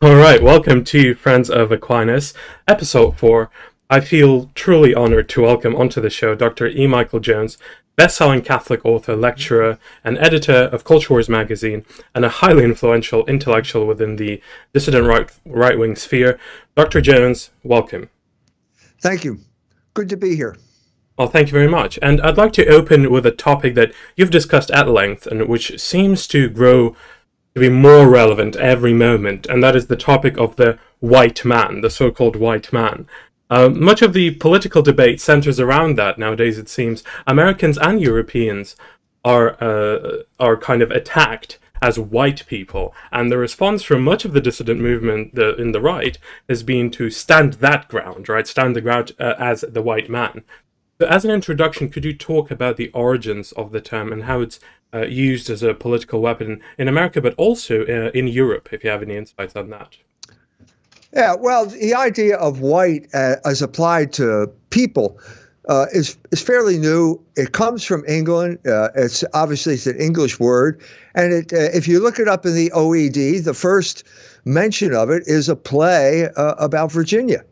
All right, welcome to Friends of Aquinas, episode 4. I feel truly honored to welcome onto the show Dr. E. Michael Jones, best-selling Catholic author, lecturer, and editor of Culture Wars magazine, and a highly influential intellectual within the dissident right right-wing sphere. Dr. Jones, welcome. Thank you. Good to be here. Well, thank you very much. And I'd like to open with a topic that you've discussed at length and which seems to grow to be more relevant every moment, and that is the topic of the white man, the so called white man. Uh, much of the political debate centers around that nowadays, it seems. Americans and Europeans are, uh, are kind of attacked as white people, and the response from much of the dissident movement the, in the right has been to stand that ground, right? Stand the ground uh, as the white man. So as an introduction, could you talk about the origins of the term and how it's uh, used as a political weapon in America, but also uh, in Europe, if you have any insights on that. Yeah, well, the idea of white uh, as applied to people uh, is is fairly new. It comes from England. Uh, it's obviously it's an English word, and it, if you look it up in the OED, the first mention of it is a play about Virginia,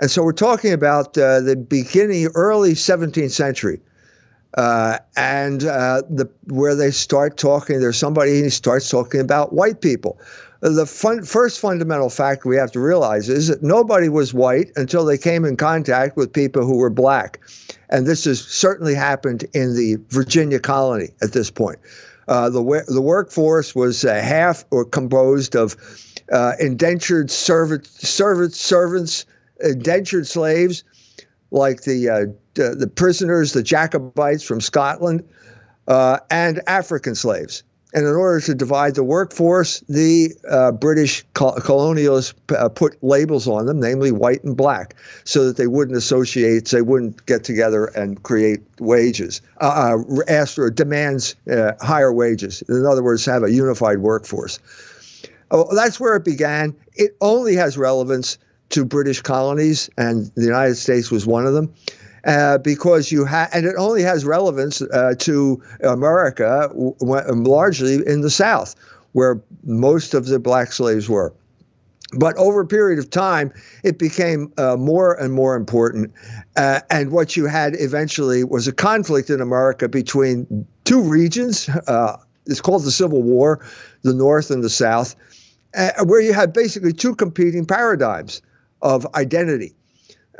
and so we're talking about the beginning, early 17th century. Uh, and uh, the where they start talking, there's somebody who starts talking about white people. The fun, first fundamental fact we have to realize is that nobody was white until they came in contact with people who were black, and this has certainly happened in the Virginia colony at this point. Uh, the the workforce was uh, half or composed of uh, indentured servant, servants, servants, indentured slaves, like the uh, the prisoners, the Jacobites from Scotland, uh, and African slaves. And in order to divide the workforce, the uh, British col- colonialists p- uh, put labels on them, namely white and black, so that they wouldn't associate, so they wouldn't get together and create wages, uh, uh ask for demands higher wages. In other words, have a unified workforce. Oh, that's where it began. It only has relevance to British colonies, and the United States was one of them. Uh, because you have, and it only has relevance uh, to America w- largely in the South, where most of the black slaves were. But over a period of time, it became uh, more and more important. Uh, and what you had eventually was a conflict in America between two regions. Uh, it's called the Civil War, the North and the South, uh, where you had basically two competing paradigms of identity.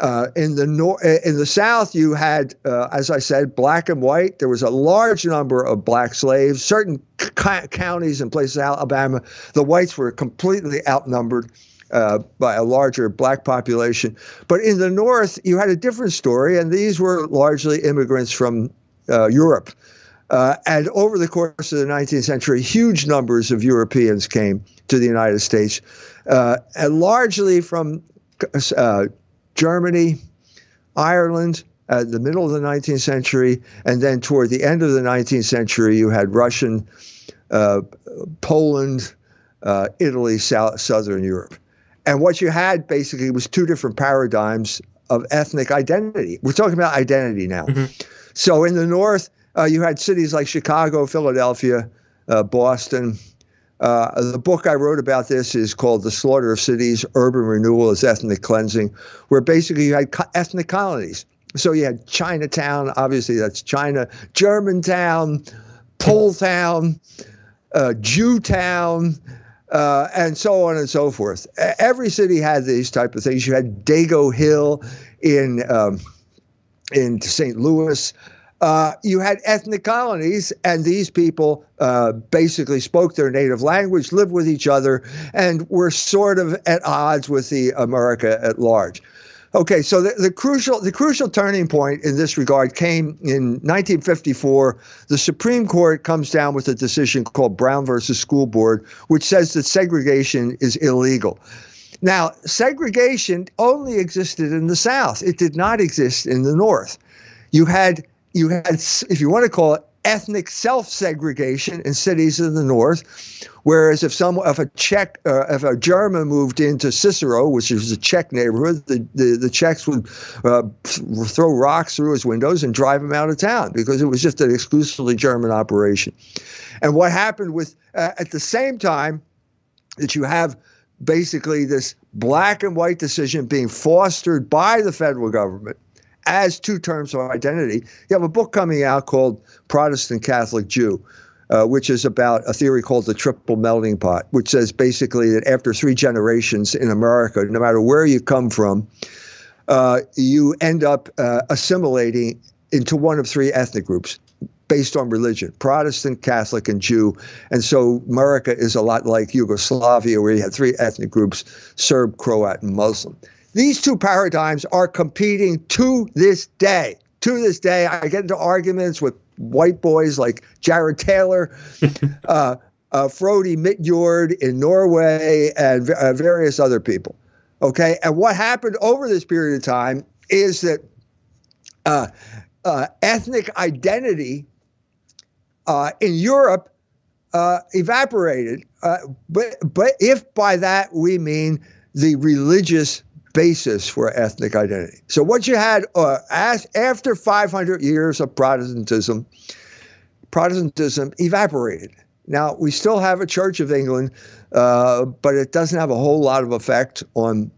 Uh, in the nor- in the South, you had, uh, as I said, black and white. There was a large number of black slaves. Certain c- counties and places, Alabama, the whites were completely outnumbered uh, by a larger black population. But in the North, you had a different story, and these were largely immigrants from uh, Europe. Uh, and over the course of the 19th century, huge numbers of Europeans came to the United States, uh, and largely from Germany, Ireland at the middle of the 19th century, and then toward the end of the 19th century, you had Russian, uh, Poland, uh, Italy, South, Southern Europe. And what you had basically was two different paradigms of ethnic identity. We're talking about identity now. Mm-hmm. So in the North, uh, you had cities like Chicago, Philadelphia, uh, Boston, uh, the book I wrote about this is called The Slaughter of Cities Urban Renewal as Ethnic Cleansing, where basically you had co- ethnic colonies. So you had Chinatown, obviously that's China, Germantown, Poletown, uh, Jewtown, uh, and so on and so forth. Every city had these type of things. You had Dago Hill in um, in St. Louis uh, you had ethnic colonies, and these people uh, basically spoke their native language, lived with each other, and were sort of at odds with the America at large. Okay, so the, the, crucial the crucial turning point in this regard came in 1954. The Supreme Court comes down with a decision called Brown versus School Board, which says that segregation is illegal. Now, segregation only existed in the South; it did not exist in the North. You had you had, if you want to call it, ethnic self-segregation in cities in the north. Whereas if some, if a Czech, uh, if a German moved into Cicero, which is a Czech neighborhood, the, the, the Czechs would uh, throw rocks through his windows and drive him out of town because it was just an exclusively German operation. And what happened with, uh, at the same time that you have basically this black and white decision being fostered by the federal government as two terms of identity. You have a book coming out called Protestant Catholic Jew. Uh, which is about a theory called the triple melting pot, which says basically that after three generations in America, no matter where you come from, uh, you end up uh, assimilating into one of three ethnic groups based on religion Protestant, Catholic, and Jew. And so America is a lot like Yugoslavia, where you had three ethnic groups Serb, Croat, and Muslim. These two paradigms are competing to this day. To this day, I get into arguments with white boys like Jared Taylor, uh, uh, Frodi Midjord in Norway, and uh, various other people. Okay. And what happened over this period of time is that uh, uh, ethnic identity uh, in Europe uh, evaporated. Uh, but, but if by that we mean the religious basis for ethnic identity. So what you had uh, as, after 500 years of Protestantism, Protestantism evaporated. Now we still have a Church of England, uh, but it doesn't have a whole lot of effect on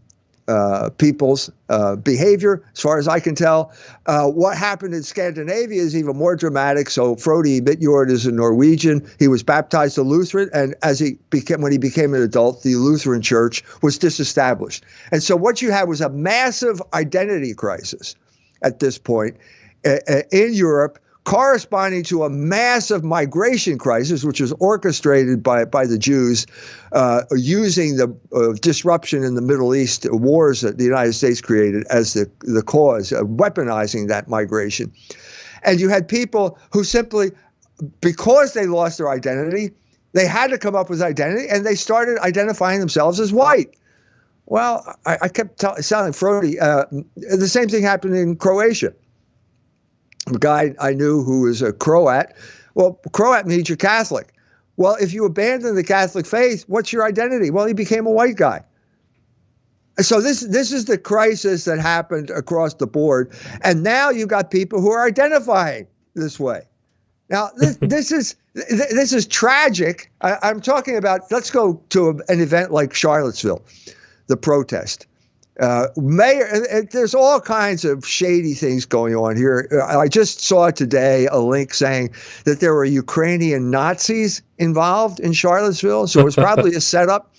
uh, people's uh, behavior, as far as I can tell. Uh, what happened in Scandinavia is even more dramatic. So Frodi Midjord is a Norwegian. He was baptized a Lutheran, and as he became when he became an adult, the Lutheran Church was disestablished. And so what you had was a massive identity crisis at this point uh, uh, in Europe corresponding to a massive migration crisis, which was orchestrated by, by the Jews uh, using the uh, disruption in the Middle East wars that the United States created as the, the cause, uh, weaponizing that migration. And you had people who simply, because they lost their identity, they had to come up with identity and they started identifying themselves as white. Well, I, I kept t- sounding Frodi. Uh, the same thing happened in Croatia a guy I knew who was a Croat. Well, Croat means you're Catholic. Well, if you abandon the Catholic faith, what's your identity? Well, he became a white guy. So this this is the crisis that happened across the board, and now you got people who are identifying this way. Now this this is this is tragic. I, am talking about. Let's go to an event like Charlottesville, the protest. Uh, mayor, there's all kinds of shady things going on here. Uh, I just saw today a link saying that there were Ukrainian Nazis involved in Charlottesville, so it was probably a setup.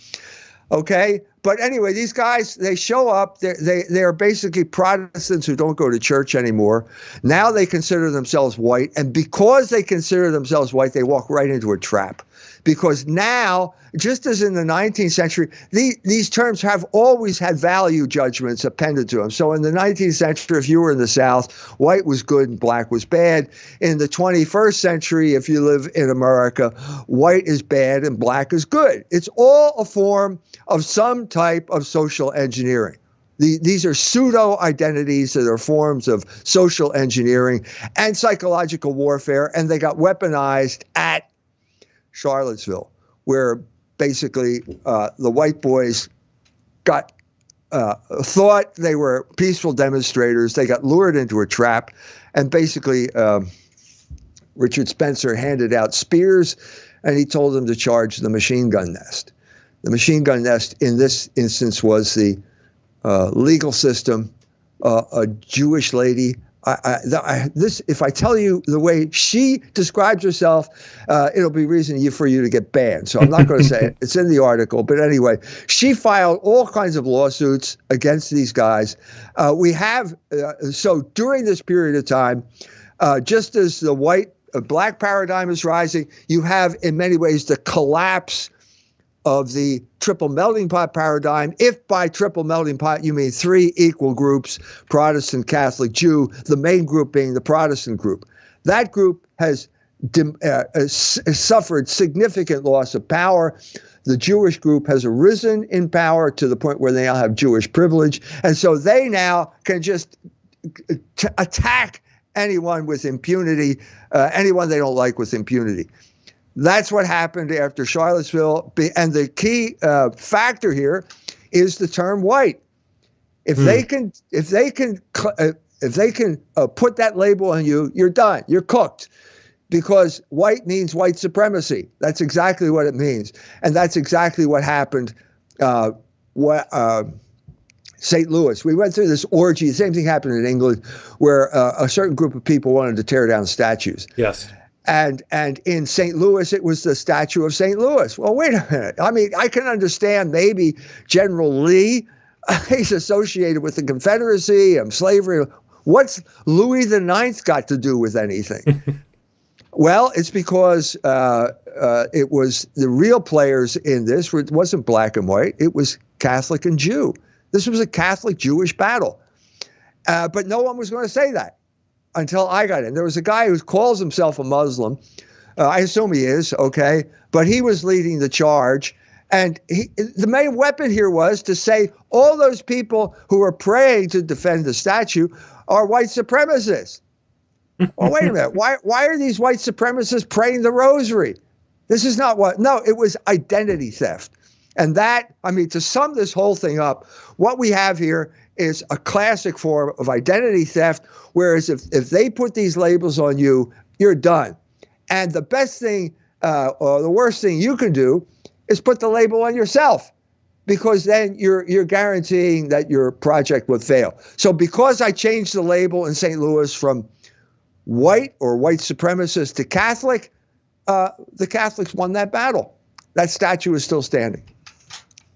Okay, but anyway, these guys they show up. They're, they they are basically Protestants who don't go to church anymore. Now they consider themselves white, and because they consider themselves white, they walk right into a trap because now, just as in the 19th century, the, these terms have always had value judgments appended to them. So in the 19th century, if you were in the South, white was good and black was bad. In the 21st century, if you live in America, white is bad and black is good. It's all a form of some type of social engineering. These are pseudo identities that are forms of social engineering and psychological warfare, and they got weaponized at Charlottesville, where basically uh, the white boys got uh, thought they were peaceful demonstrators. They got lured into a trap, and basically, um, Richard Spencer handed out spears, and he told them to charge the machine gun nest. The machine gun nest in this instance was the uh, legal system. Uh, a Jewish lady I, I, I, this, if I tell you the way she describes herself, uh, it'll be reason for you to get banned. So I'm not going to say it. It's in the article. But anyway, she filed all kinds of lawsuits against these guys. Uh, we have, uh, so during this period of time, uh, just as the white uh, black paradigm is rising, you have in many ways the collapse of the triple melting pot paradigm. If by triple melting pot you mean three equal groups Protestant, Catholic, Jew, the main group being the Protestant group, that group has uh, suffered significant loss of power. The Jewish group has arisen in power to the point where they now have Jewish privilege. And so they now can just uh, attack anyone with impunity, uh, anyone they don't like with impunity. That's what happened after Charlottesville. And the key uh, factor here is the term white. If mm. they can, if they can, uh, if they can uh, put that label on you, you're done. You're cooked, because white means white supremacy. That's exactly what it means, and that's exactly what happened uh, what. Uh, St. Louis. We went through this orgy. The same thing happened in England, where uh, a certain group of people wanted to tear down statues. Yes. And and in St. Louis, it was the statue of St. Louis. Well, wait a minute. I mean, I can understand maybe General Lee. He's associated with the Confederacy and slavery. What's Louis the Ninth got to do with anything? well, it's because uh, uh, it was the real players in this. It wasn't black and white. It was Catholic and Jew. This was a Catholic Jewish battle. Uh, but no one was going to say that until I got in. There was a guy who calls himself a Muslim. Uh, I assume he is, okay? But he was leading the charge. And he, the main weapon here was to say all those people who are praying to defend the statue are white supremacists. well, wait a minute. Why, why are these white supremacists praying the rosary? This is not what, no, it was identity theft. And that, I mean, to sum this whole thing up, what we have here is a classic form of identity theft. Whereas if, if they put these labels on you, you're done. And the best thing uh, or the worst thing you can do is put the label on yourself because then you're you're guaranteeing that your project would fail. So because I changed the label in St. Louis from white or white supremacist to Catholic, uh, the Catholics won that battle. That statue is still standing.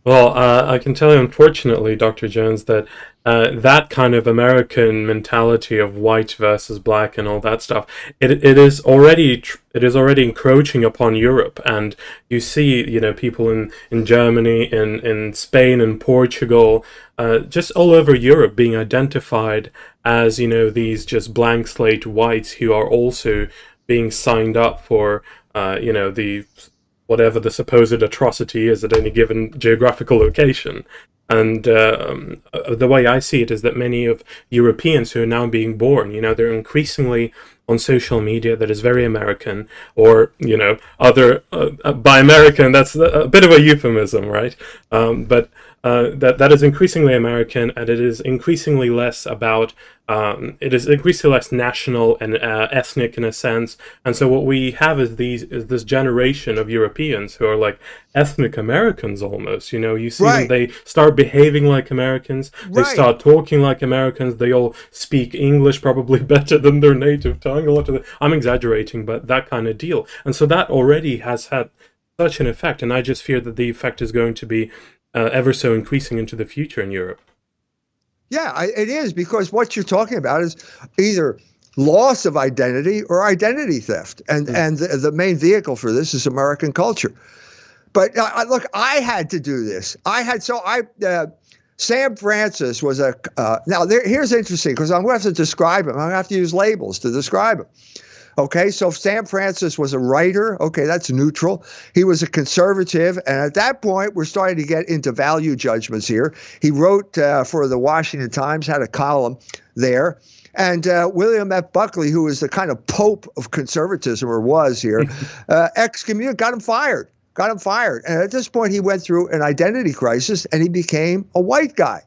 Well, uh, I can tell you, unfortunately, Dr. Jones, that uh, that kind of American mentality of white versus black and all that stuff, it, it is already it is already encroaching upon Europe, and you see, you know, people in, in Germany, in in Spain, and Portugal, uh, just all over Europe, being identified as you know these just blank slate whites who are also being signed up for, uh, you know, the whatever the supposed atrocity is at any given geographical location. And um, uh, the way I see it is that many of Europeans who are now being born, you know, they're increasingly on social media that is very American, or you know, other uh, uh by American. That's a bit of a euphemism, right? Um, but uh, that that is increasingly American, and it is increasingly less about. Um, it is increasingly less national and uh, ethnic in a sense, and so what we have is these is this generation of Europeans who are like ethnic Americans almost. You know, you see right. them; they start behaving like Americans, they right. start talking like Americans. They all speak English probably better than their native tongue. A lot of the, I'm exaggerating, but that kind of deal, and so that already has had such an effect, and I just fear that the effect is going to be uh, ever so increasing into the future in Europe. Yeah, I, it is because what you're talking about is either loss of identity or identity theft, and mm. and the, the, main vehicle for this is American culture. But uh, look, I had to do this. I had so I. Uh, Sam Francis was a uh, now. There, here's interesting because I'm going to have to describe him. I'm going to have to use labels to describe him. Okay, so Sam Francis was a writer. Okay, that's neutral. He was a conservative. And at that point, we're starting to get into value judgments here. He wrote uh, for the Washington Times, had a column there. And uh, William F. Buckley, who was the kind of pope of conservatism or was here, uh, excommunicated, got him fired. Got him fired. And at this point, he went through an identity crisis and he became a white guy.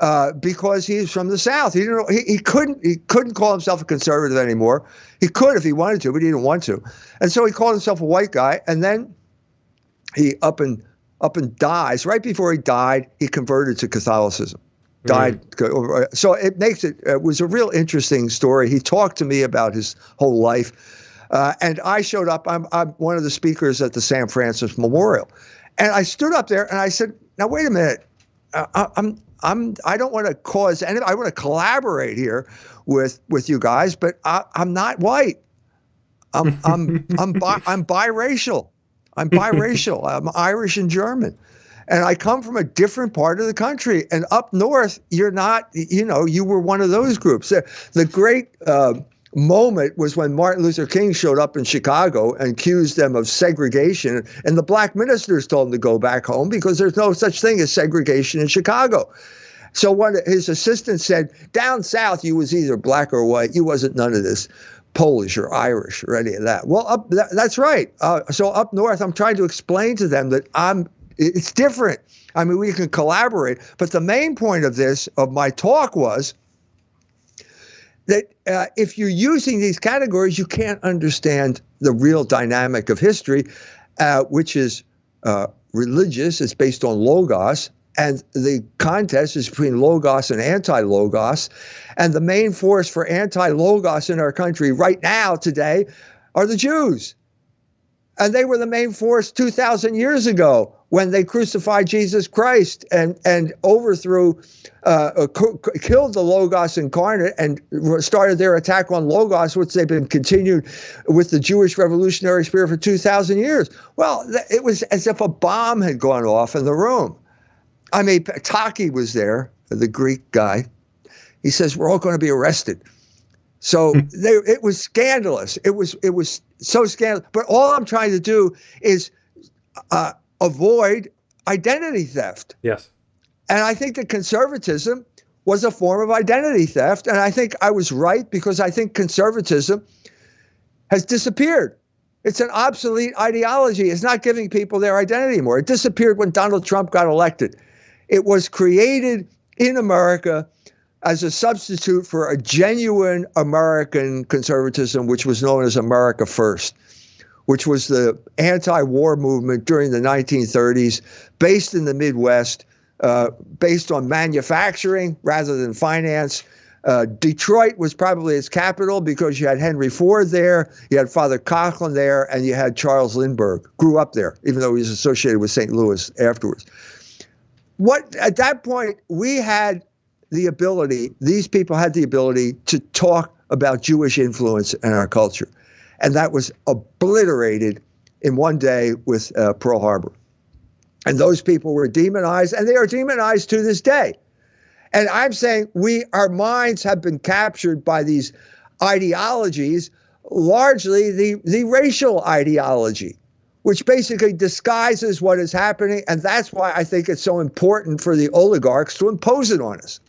Uh, because he's from the South. He didn't. He, he couldn't. He couldn't call himself a conservative anymore. He could if he wanted to, but he didn't want to. And so he called himself a white guy. And then he up and up and dies. Right before he died, he converted to Catholicism. Died. Mm. So it makes it. It was a real interesting story. He talked to me about his whole life. Uh, and I showed up. I'm, I'm one of the speakers at the Sam Francis Memorial, and I stood up there and I said, "Now wait a minute, uh, I'm I'm I don't want to cause any. I want to collaborate here with with you guys, but I, am not white. I'm I'm I'm bi, I'm biracial. I'm biracial. I'm Irish and German. And I come from a different part of the country. And up north, you're not, you know, you were one of those groups. The, the great uh, moment was when Martin Luther King showed up in Chicago and accused them of segregation. And the black ministers told him to go back home because there's no such thing as segregation in Chicago. So one his assistant said, down south, you was either black or white. You wasn't none of this Polish or Irish or any of that. Well, up that, that's right. Uh, so up north, I'm trying to explain to them that I'm. It's different. I mean, we can collaborate, but the main point of this of my talk was that uh, if you're using these categories, you can't understand the real dynamic of history, uh, which is uh, religious, it's based on logos. And the contest is between logos and anti logos. And the main force for anti logos in our country right now, today, are the Jews. And they were the main force 2,000 years ago when they crucified Jesus Christ and, and overthrew, uh, uh killed the Logos incarnate and started their attack on Logos, which they've been continued with the Jewish revolutionary spirit for 2,000 years. Well, it was as if a bomb had gone off in the room. I mean, Taki was there, the Greek guy. He says, We're all going to be arrested. So hmm. they, it was scandalous. It was it was so scandalous. But all I'm trying to do is uh, avoid identity theft. Yes. And I think that conservatism was a form of identity theft. And I think I was right because I think conservatism has disappeared. It's an obsolete ideology. It's not giving people their identity anymore. It disappeared when Donald Trump got elected. It was created in America as a substitute for a genuine American conservatism, which was known as America First, which was the anti war movement during the 1930s, based in the Midwest, uh, based on manufacturing rather than finance. Uh, Detroit was probably its capital because you had Henry Ford there, you had Father Coughlin there, and you had Charles Lindbergh. Grew up there, even though he was associated with St. Louis afterwards. What at that point we had the ability, these people had the ability to talk about Jewish influence in our culture. And that was obliterated in one day with uh, Pearl Harbor. And those people were demonized, and they are demonized to this day. And I'm saying we, our minds have been captured by these ideologies, largely the, the racial ideology, which basically disguises what is happening. And that's why I think it's so important for the oligarchs to impose it on us.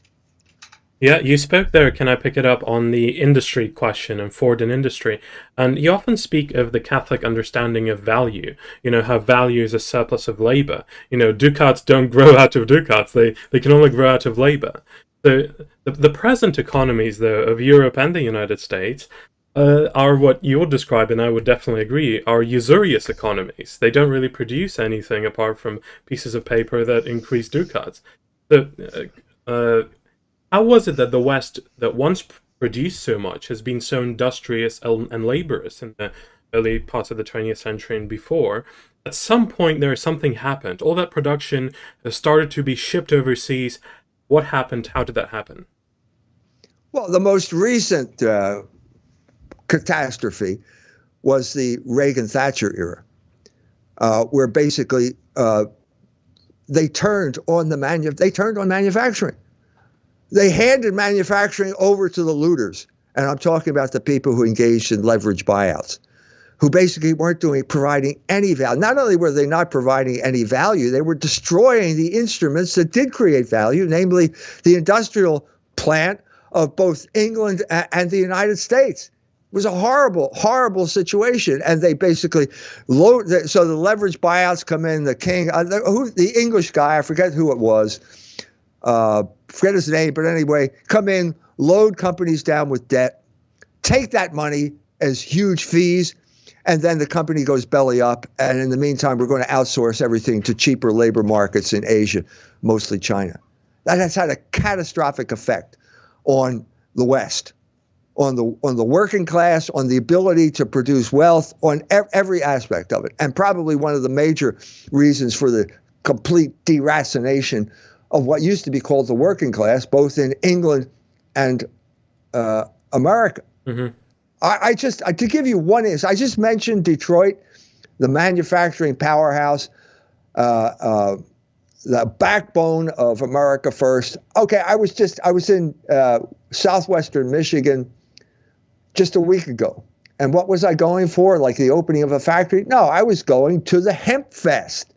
Yeah, you spoke there, can I pick it up, on the industry question and Ford and industry. And you often speak of the Catholic understanding of value, you know, how value is a surplus of labor. You know, ducats don't grow out of ducats, they, they can only grow out of labor. So the, the present economies, though, of Europe and the United States uh, are what you're describing, I would definitely agree, are usurious economies. They don't really produce anything apart from pieces of paper that increase ducats. So, uh, uh, how was it that the West, that once produced so much, has been so industrious and laborious in the early parts of the 20th century and before? At some point, there is something happened. All that production started to be shipped overseas. What happened? How did that happen? Well, the most recent uh, catastrophe was the Reagan Thatcher era, uh, where basically uh, they turned on the manu- they turned on manufacturing they handed manufacturing over to the looters. And I'm talking about the people who engaged in leverage buyouts, who basically weren't doing providing any value. Not only were they not providing any value, they were destroying the instruments that did create value, namely the industrial plant of both England and the United States. It was a horrible, horrible situation, and they basically load. So the leverage buyouts come in. The king, uh, the, who, the English guy, I forget who it was, uh, forget his name, but anyway, come in, load companies down with debt, take that money as huge fees, and then the company goes belly up. And in the meantime, we're going to outsource everything to cheaper labor markets in Asia, mostly China. That has had a catastrophic effect on the West, on the on the working class, on the ability to produce wealth, on every aspect of it, and probably one of the major reasons for the complete deracination of what used to be called the working class, both in England and uh, America. Mm-hmm. I, I, just I, to give you one is I just mentioned Detroit, the manufacturing powerhouse, uh, uh, the backbone of America first. Okay, I was just I was in uh, southwestern Michigan just a week ago. And what was I going for? Like the opening of a factory? No, I was going to the Hemp Fest.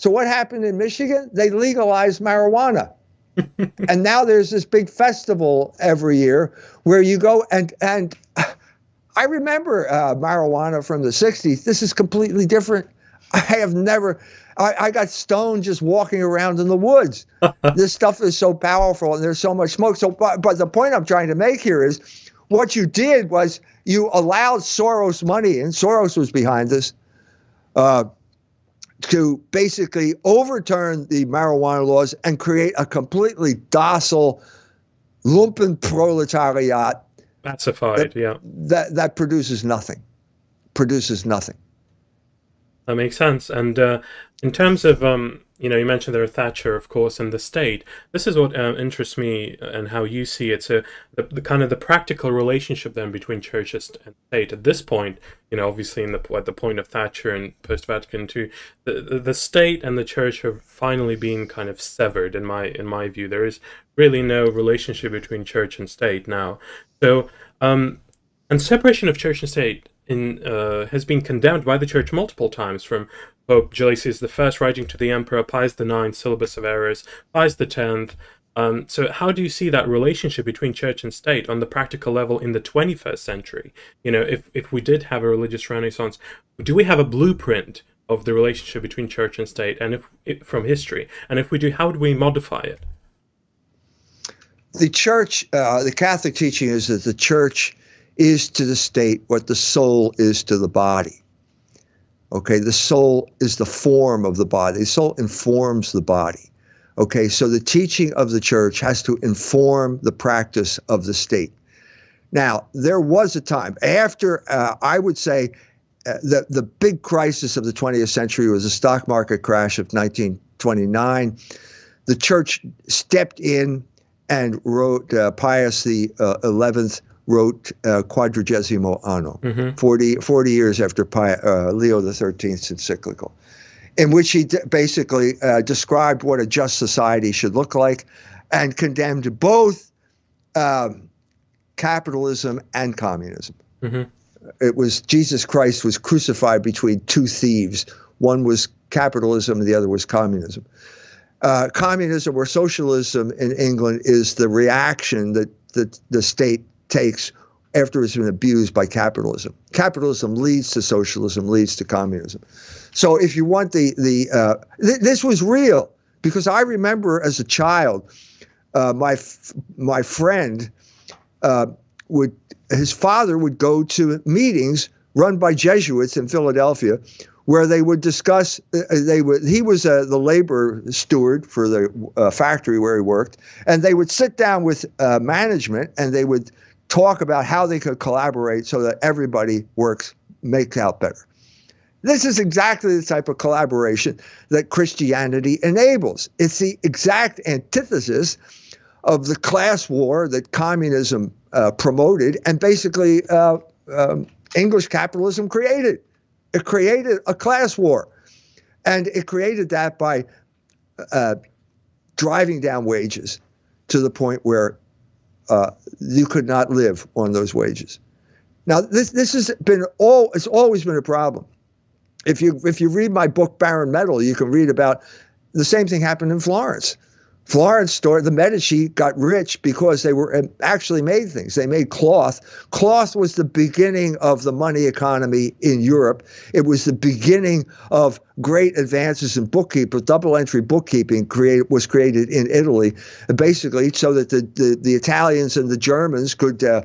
So what happened in Michigan? They legalized marijuana. and now there's this big festival every year where you go and and I remember uh, marijuana from the 60s. This is completely different. I have never I, I got stoned just walking around in the woods. this stuff is so powerful and there's so much smoke. So but, but the point I'm trying to make here is what you did was you allowed Soros money, and Soros was behind this. Uh, to basically overturn the marijuana laws and create a completely docile lumpen proletariat pacified that, yeah. that that produces nothing produces nothing that makes sense and uh, in terms of um, you know, you mentioned there are Thatcher, of course, and the state. This is what uh, interests me and how you see it. So, the, the, kind of the practical relationship then between church and state at this point, you know, obviously in the at the point of Thatcher and post Vatican II, the, the, the state and the church have finally been kind of severed. In my in my view, there is really no relationship between church and state now. So, um, and separation of church and state in, uh, has been condemned by the church multiple times from Pope Gelasius I writing to the Emperor, Pius IX, Syllabus of Errors, Pius X. Um, so how do you see that relationship between church and state on the practical level in the 21st century? You know, if, if we did have a religious renaissance, do we have a blueprint of the relationship between church and state and if, if from history? And if we do, how do we modify it? The church, uh, the Catholic teaching is that the church is to the state what the soul is to the body. Okay, the soul is the form of the body. The soul informs the body. Okay, so the teaching of the church has to inform the practice of the state. Now, there was a time after, uh, I would say, uh, the, the big crisis of the 20th century was the stock market crash of 1929. The church stepped in and wrote uh, Pius the uh, 11th wrote uh, Quadragesimo Anno, mm-hmm. 40, 40, years after Pi, uh, Leo XIII's encyclical, in which he d- basically uh, described what a just society should look like and condemned both um, capitalism and communism. Mm-hmm. It was Jesus Christ was crucified between two thieves. One was capitalism, and the other was communism. Uh, communism or socialism in England is the reaction that, that the state takes after it's been abused by capitalism. Capitalism leads to socialism, leads to communism. So if you want the the uh, th- this was real because I remember as a child, uh, my f- my friend uh, would his father would go to meetings run by Jesuits in Philadelphia, where they would discuss. Uh, they would. He was uh, the labor steward for the uh, factory where he worked, and they would sit down with uh, management and they would talk about how they could collaborate so that everybody works, makes out better. This is exactly the type of collaboration that Christianity enables. It's the exact antithesis of the class war that communism uh, promoted and basically uh, um, English capitalism created. It created a class war. And it created that by uh, driving down wages to the point where uh, you could not live on those wages. Now, this this has been all it's always been a problem. If you if you read my book Barren Metal, you can read about the same thing happened in Florence. Florence store, the Medici got rich because they were um, actually made things. They made cloth. Cloth was the beginning of the money economy in Europe. It was the beginning of great advances in bookkeeping. Double entry bookkeeping created, was created in Italy, basically so that the, the, the Italians and the Germans could uh,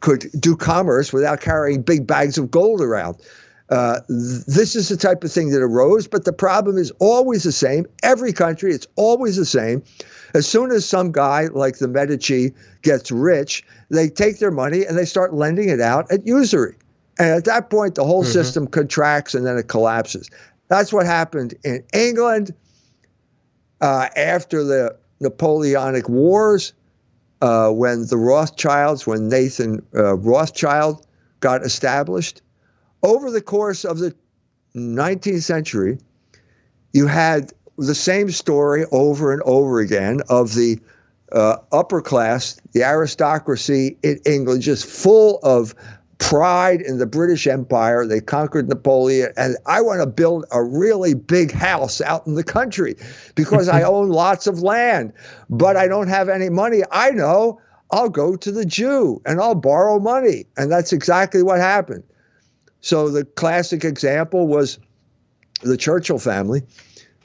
could do commerce without carrying big bags of gold around. Uh, this is the type of thing that arose, but the problem is always the same. Every country, it's always the same. As soon as some guy like the Medici gets rich, they take their money and they start lending it out at usury. And at that point, the whole mm-hmm. system contracts and then it collapses. That's what happened in England uh, after the Napoleonic Wars, uh, when the Rothschilds, when Nathan uh, Rothschild got established over the course of the 19th century, you had the same story over and over again of the uh, upper class, the aristocracy in England, just full of pride in the British Empire. They conquered Napoleon, and I want to build a really big house out in the country because I own lots of land, but I don't have any money. I know I'll go to the Jew and I'll borrow money. And that's exactly what happened. So the classic example was the Churchill family,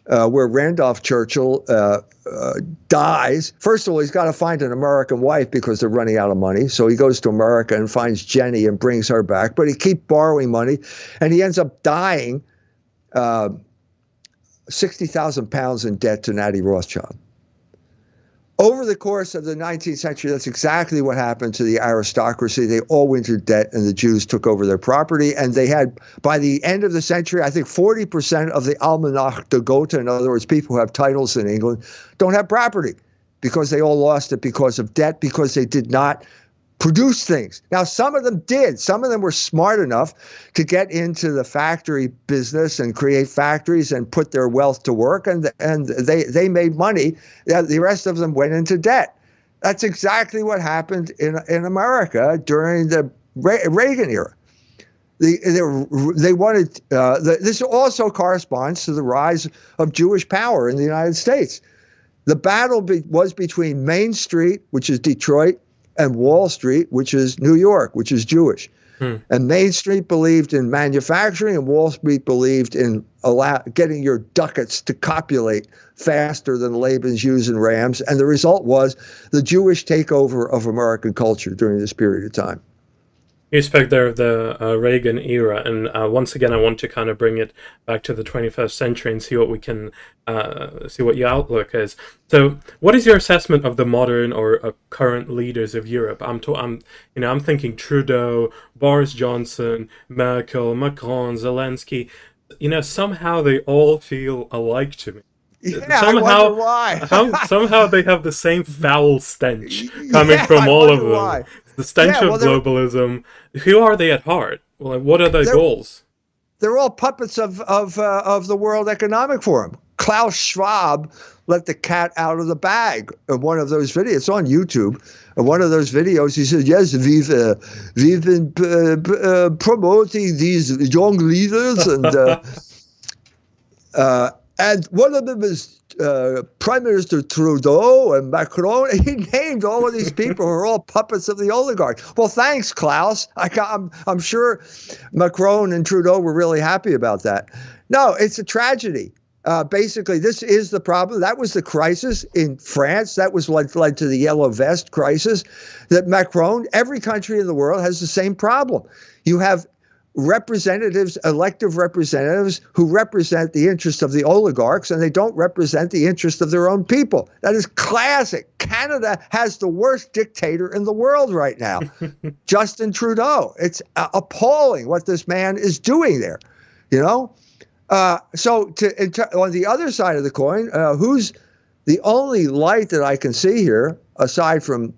uh, where Randolph Churchill uh, uh, dies. First of all, he's got to find an American wife because they're running out of money. So he goes to America and finds Jenny and brings her back. But he keeps borrowing money, and he ends up dying uh, 60,000 pounds in debt to Natty Rothschild. Over the course of the 19th century, that's exactly what happened to the aristocracy. They all went into debt, and the Jews took over their property. And they had, by the end of the century, I think 40% of the Almanach de Gotha, in other words, people who have titles in England, don't have property because they all lost it because of debt, because they did not produce things. Now, some of them did. Some of them were smart enough to get into the factory business and create factories and put their wealth to work, and and they they made money. The rest of them went into debt. That's exactly what happened in in America during the Reagan era. The, they, they wanted uh, the, this also corresponds to the rise of Jewish power in the United States. The battle be, was between Main Street, which is Detroit, and Wall Street, which is New York, which is Jewish. Hmm. And Main Street believed in manufacturing, and Wall Street believed in allow, getting your ducats to copulate faster than Laban's ewes and rams. And the result was the Jewish takeover of American culture during this period of time. You spoke there of the uh, Reagan era, and uh, once again, I want to kind of bring it back to the 21st century and see what we can uh, see what your outlook is. So, what is your assessment of the modern or uh, current leaders of Europe? I'm, to, I'm, you know, I'm thinking Trudeau, Boris Johnson, Merkel, Macron, Zelensky. You know, somehow they all feel alike to me. Yeah, somehow, why. somehow they have the same foul stench coming yeah, from all of them. Why. The stench yeah, well, of globalism. Who are they at heart? Well, what are their they're, goals? They're all puppets of of uh, of the World Economic Forum. Klaus Schwab let the cat out of the bag in one of those videos. It's on YouTube. In one of those videos, he said, "Yes, we've uh, we've been uh, uh promoting these young leaders, and uh, uh, and one of them is uh, Prime Minister Trudeau and Macron. He named all of these people who are all puppets of the oligarchs. Well, thanks, Klaus. I, am I'm sure Macron and Trudeau were really happy about that. No, it's a tragedy. Uh, basically, this is the problem. That was the crisis in France. That was what led to the yellow vest crisis. That Macron, every country in the world has the same problem. You have representatives, elective representatives, who represent the interests of the oligarchs and they don't represent the interests of their own people. That is classic. Canada has the worst dictator in the world right now, Justin Trudeau. It's uh, appalling what this man is doing there, you know? Uh, so, to, on the other side of the coin, uh, who's the only light that I can see here, aside from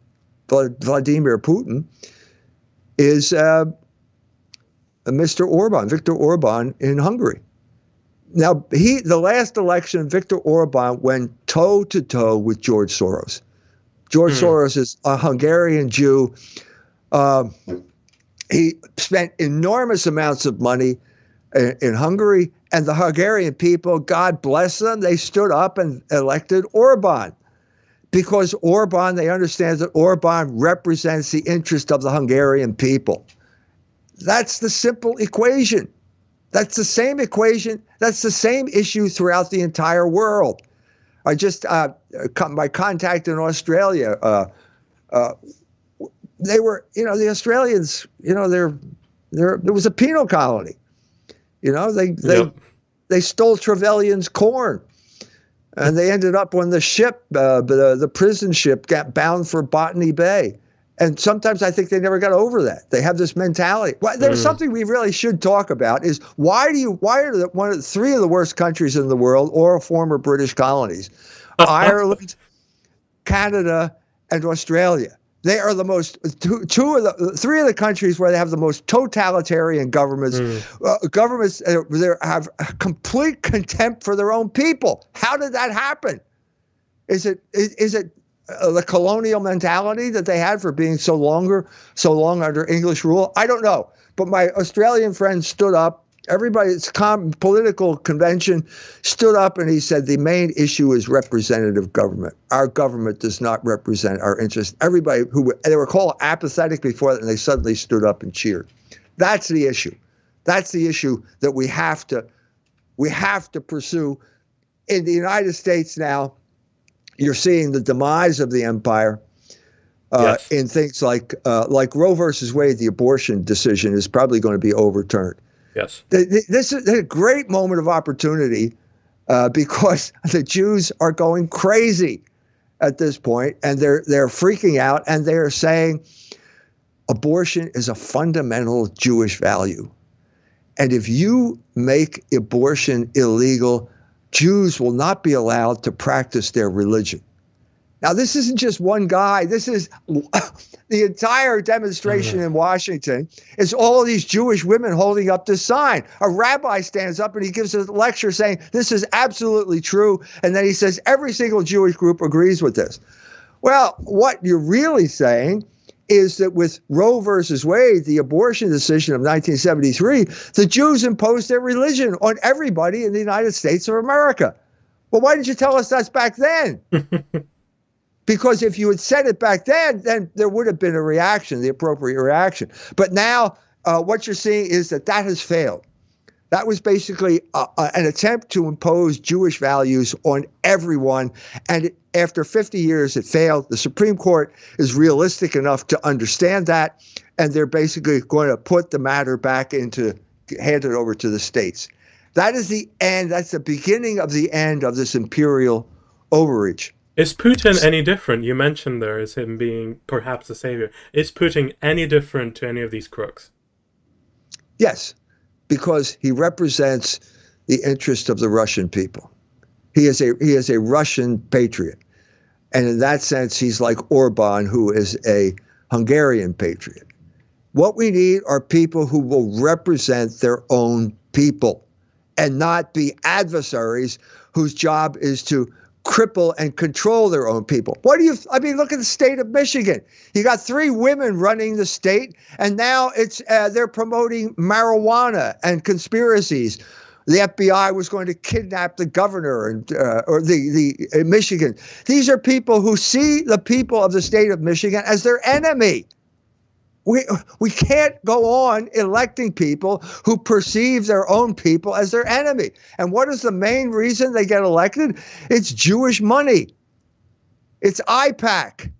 Vladimir Putin, is uh, Mr. Orban, Viktor Orban in Hungary. Now, he the last election, Viktor Orban went toe to toe with George Soros. George mm. Soros is a Hungarian Jew. Uh, he spent enormous amounts of money in, in Hungary, and the Hungarian people, God bless them, they stood up and elected Orban because Orban, they understand that Orban represents the interest of the Hungarian people. That's the simple equation. That's the same equation. That's the same issue throughout the entire world. I just, uh, my contact in Australia, uh, uh, they were, you know, the Australians, you know, they're, they're, there was a penal colony. You know, they, they, yep. they stole Trevelyan's corn and they ended up when the ship, uh, the, the prison ship, got bound for Botany Bay. And sometimes I think they never got over that. They have this mentality. Well, there's mm. something we really should talk about is why do you why are the, one of the three of the worst countries in the world or former British colonies, Ireland, Canada, and Australia. They are the most two, two of the three of the countries where they have the most totalitarian governments. Mm. Uh, governments uh, they have complete contempt for their own people. How did that happen? Is it is, is it uh, the colonial mentality that they had for being so longer, so long under English rule? I don't know. But my Australian friend stood up. Everybody's com- political convention stood up and he said the main issue is representative government. Our government does not represent our interests. Everybody who they were called apathetic before that, and they suddenly stood up and cheered. That's the issue. That's the issue that we have to we have to pursue in the United States now you're seeing the demise of the empire uh, yes. in things like uh, like Roe versus Wade. The abortion decision is probably going to be overturned. Yes, this is a great moment of opportunity uh, because the Jews are going crazy at this point, and they're they're freaking out, and they're saying abortion is a fundamental Jewish value, and if you make abortion illegal, Jews will not be allowed to practice their religion. Now, this isn't just one guy. This is the entire demonstration mm-hmm. in Washington. Is all of these Jewish women holding up this sign. A rabbi stands up and he gives a lecture saying this is absolutely true, and then he says every single Jewish group agrees with this. Well, what you're really saying is that with Roe versus Wade, the abortion decision of 1973, the Jews imposed their religion on everybody in the United States of America. Well, why didn't you tell us that's back then? because if you had said it back then, then there would have been a reaction, the appropriate reaction. But now, uh, what you're seeing is that that has failed. That was basically a, a, an attempt to impose Jewish values on everyone. And after 50 years, it failed. The Supreme Court is realistic enough to understand that. And they're basically going to put the matter back into, hand it over to the states. That is the end. That's the beginning of the end of this imperial overreach. Is Putin any different? You mentioned there as him being perhaps a savior. Is Putin any different to any of these crooks? Yes, because he represents the interest of the Russian people. He is a he is a Russian patriot, and in that sense, he's like Orban, who is a Hungarian patriot. What we need are people who will represent their own people, and not be adversaries whose job is to cripple and control their own people. What do you, I mean, look at the state of Michigan. You got three women running the state, and now it's, uh, they're promoting marijuana and conspiracies. The FBI was going to kidnap the governor and uh, or the the uh, Michigan. These are people who see the people of the state of Michigan as their enemy. We, we can't go on electing people who perceive their own people as their enemy. And what is the main reason they get elected? It's Jewish money. It's AIPAC.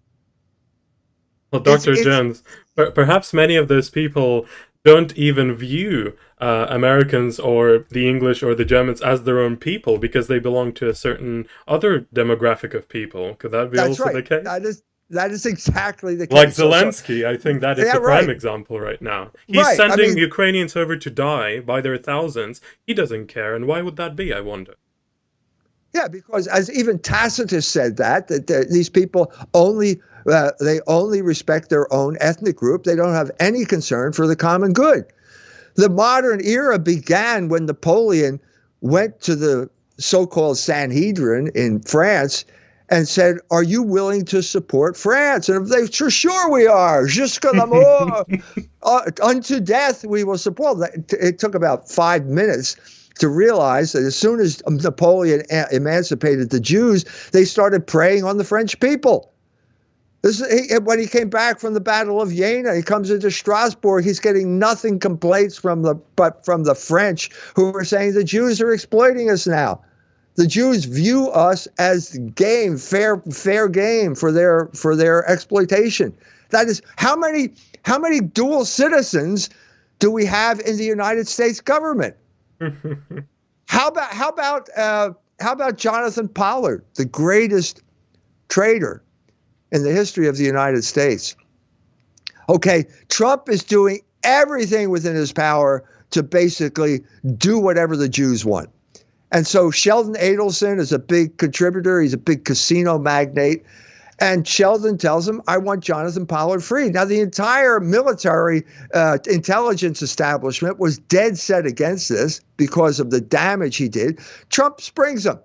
Well, Dr. It's, Jones, it's, perhaps many of those people don't even view uh, Americans or the English or the Germans as their own people because they belong to a certain other demographic of people. Could that be also right. the case? That is that is exactly the case. Like Zelensky, so, I think that is yeah, the prime right. example right now. He's right. sending I mean, Ukrainians over to die by their thousands. He doesn't care, and why would that be? I wonder. Yeah, because as even Tacitus said that that these people only uh, they only respect their own ethnic group. They don't have any concern for the common good. The modern era began when Napoleon went to the so-called Sanhedrin in France and said, Are you willing to support France? And they said, Sure, we are. Jusqu'à la mort. uh, unto death, we will support. It took about five minutes to realize that as soon as Napoleon emancipated the Jews, they started preying on the French people. This, he, when he came back from the Battle of Jena, he comes into Strasbourg. He's getting nothing complaints from the but from the French, who are saying the Jews are exploiting us now the Jews view us as game, fair, fair game for their for their exploitation. That is how many how many dual citizens do we have in the United States government? how about how about uh, how about Jonathan Pollard, the greatest traitor in the history of the United States? Okay, Trump is doing everything within his power to basically do whatever the Jews want. And so Sheldon Adelson is a big contributor. He's a big casino magnate. And Sheldon tells him, I want Jonathan Pollard free. Now, the entire military uh, intelligence establishment was dead set against this because of the damage he did. Trump springs him.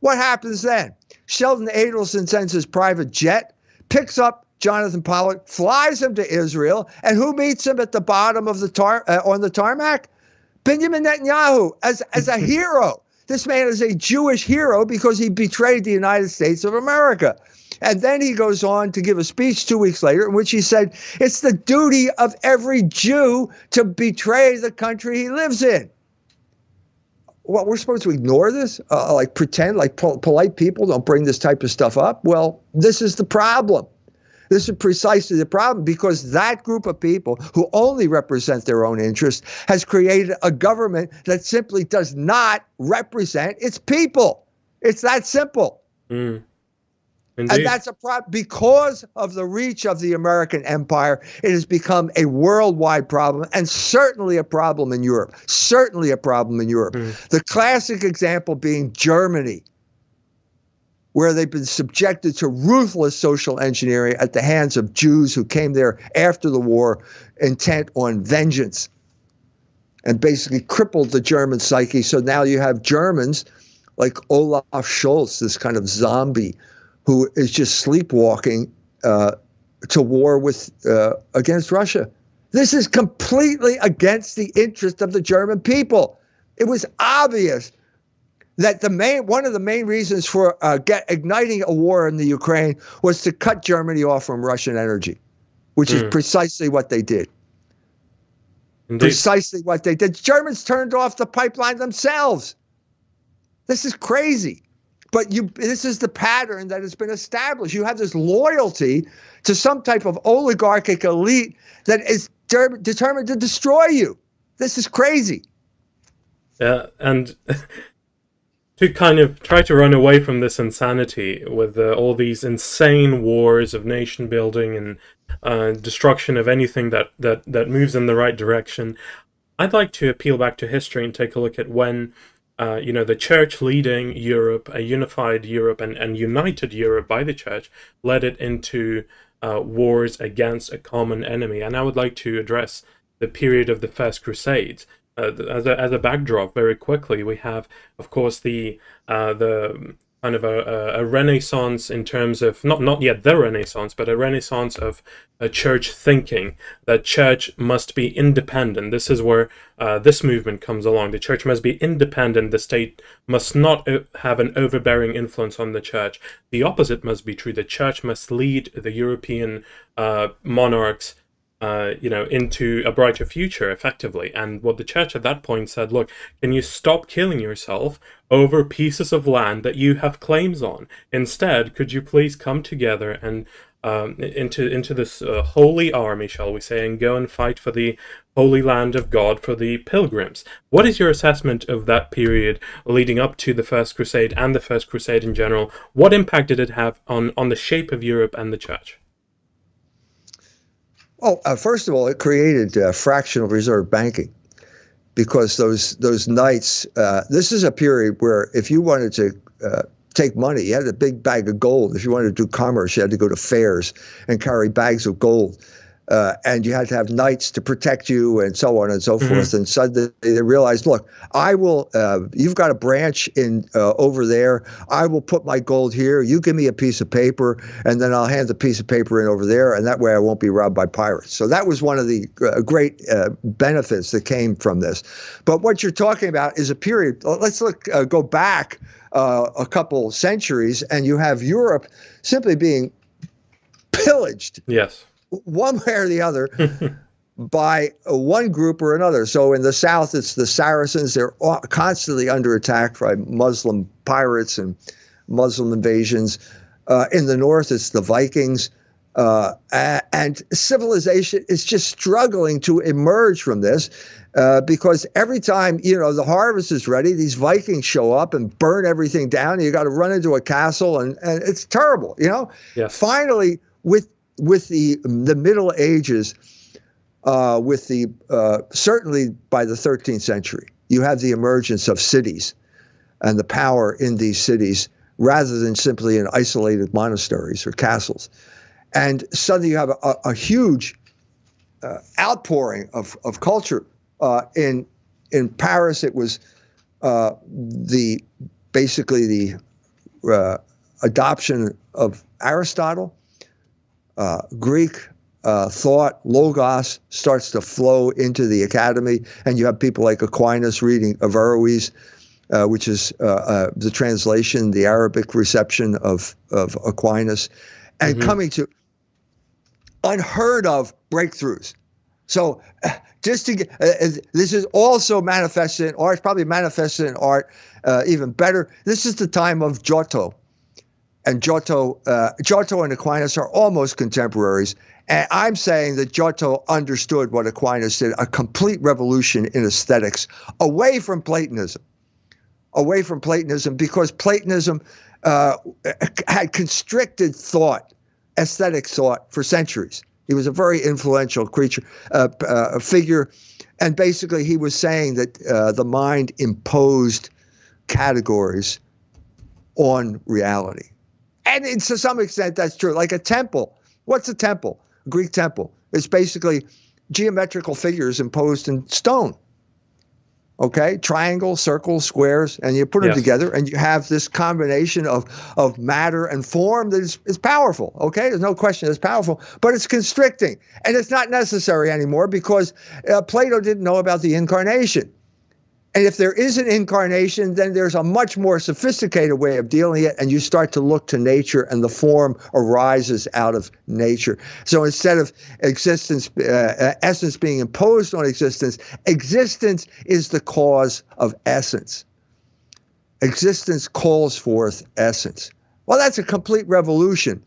What happens then? Sheldon Adelson sends his private jet, picks up Jonathan Pollard, flies him to Israel, and who meets him at the bottom of the tar uh, on the tarmac? Benjamin Netanyahu as, as a hero. This man is a Jewish hero because he betrayed the United States of America. And then he goes on to give a speech two weeks later in which he said, It's the duty of every Jew to betray the country he lives in. Well, we're supposed to ignore this, uh, like pretend like polite people don't bring this type of stuff up. Well, this is the problem. This is precisely the problem because that group of people who only represent their own interest has created a government that simply does not represent its people. It's that simple. Mm. And that's a problem because of the reach of the American empire. It has become a worldwide problem and certainly a problem in Europe. Certainly a problem in Europe. Mm. The classic example being Germany where they've been subjected to ruthless social engineering at the hands of Jews who came there after the war intent on vengeance and basically crippled the German psyche. So now you have Germans like Olaf Scholz, this kind of zombie who is just sleepwalking uh, to war with uh, against Russia. This is completely against the interest of the German people. It was obvious that the main one of the main reasons for uh, get, igniting a war in the Ukraine was to cut Germany off from Russian energy, which mm. is hmm. precisely what they did. Indeed. Precisely what they did. Germans turned off the pipeline themselves. This is crazy. But you this is the pattern that has been established. You have this loyalty to some type of oligarchic elite that is de- determined to destroy you. This is crazy. Yeah, and to kind of try to run away from this insanity with uh, all these insane wars of nation building and uh, destruction of anything that, that, that moves in the right direction. I'd like to appeal back to history and take a look at when, uh, you know, the church leading Europe, a unified Europe and, and united Europe by the church, led it into uh, wars against a common enemy. And I would like to address the period of the First Crusades uh, as a as a backdrop very quickly we have of course the uh, the kind of a, a, renaissance in terms of not not yet the renaissance but a renaissance of a church thinking that church must be independent. This is where uh, this movement comes along. The church must be independent. The state must not uh, have an overbearing influence on the church. The opposite must be true. The church must lead the european uh, monarchs uh, you know, into a brighter future effectively. And what the church at that point said, look, can you stop killing yourself over pieces of land that you have claims on? Instead, could you please come together and um, into into this uh, holy army, shall we say, and go and fight for the holy land of God for the pilgrims. What is your assessment of that period leading up to the First Crusade and the First Crusade in general? What impact did it have on on the shape of Europe and the Church? Oh, uh, first of all, it created uh, fractional reserve banking because those those knights. Uh, this is a period where if you wanted to uh, take money, you had a big bag of gold. If you wanted to do commerce, you had to go to fairs and carry bags of gold uh, and you had to have knights to protect you and so on and so mm-hmm. forth. And suddenly they realized, look, I will. Uh, you've got a branch in uh, over there. I will put my gold here. You give me a piece of paper, and then I'll hand the piece of paper in over there, and that way I won't be robbed by pirates. So that was one of the uh, great uh, benefits that came from this. But what you're talking about is a period. Let's look uh, go back a couple centuries, and you have Europe simply being pillaged. Yes one way or the other by one group or another. So in the south, it's the Saracens. They're constantly under attack by Muslim pirates and Muslim invasions. Uh, in the north, it's the Vikings. Uh, and civilization is just struggling to emerge from this uh, because every time you know the harvest is ready, these Vikings show up and burn everything down. And You got to run into a castle, and, and it's terrible. You know. Yes. Finally, with with the the Middle Ages, uh, with the uh, certainly by the 13th century, you have the emergence of cities and the power in these cities rather than simply in isolated monasteries or castles. And suddenly you have a, a huge uh, outpouring of, of culture. Uh, in in Paris, it was uh, the basically the uh, adoption of Aristotle uh, Greek uh, thought, logos, starts to flow into the academy, and you have people like Aquinas reading Averroes, uh, which is uh, uh, the translation, the Arabic reception of of Aquinas, and mm-hmm. coming to unheard of breakthroughs. So, uh, just to get this is also manifested in art, probably manifested in art even better. This is the time of Giotto and Giotto, uh, Giotto and Aquinas are almost contemporaries. And I'm saying that Giotto understood what Aquinas did a complete revolution in aesthetics away from Platonism. Away from Platonism, because Platonism uh, had constricted thought, aesthetic thought, for centuries. He was a very influential creature, uh, uh, figure. And basically, he was saying that uh, the mind imposed categories on reality. And to some extent, that's true. Like a temple. What's a temple? A Greek temple. It's basically geometrical figures imposed in stone. Okay, triangles, circles, squares, and you put them yes. together, and you have this combination of of matter and form that is, is powerful. Okay, there's no question it's powerful, but it's constricting, and it's not necessary anymore because uh, Plato didn't know about the incarnation. And if there is an incarnation, then there's a much more sophisticated way of dealing it, and you start to look to nature, and the form arises out of nature. So instead of existence, uh, uh, essence being imposed on existence, existence is the cause of essence. Existence calls forth essence. Well, that's a complete revolution.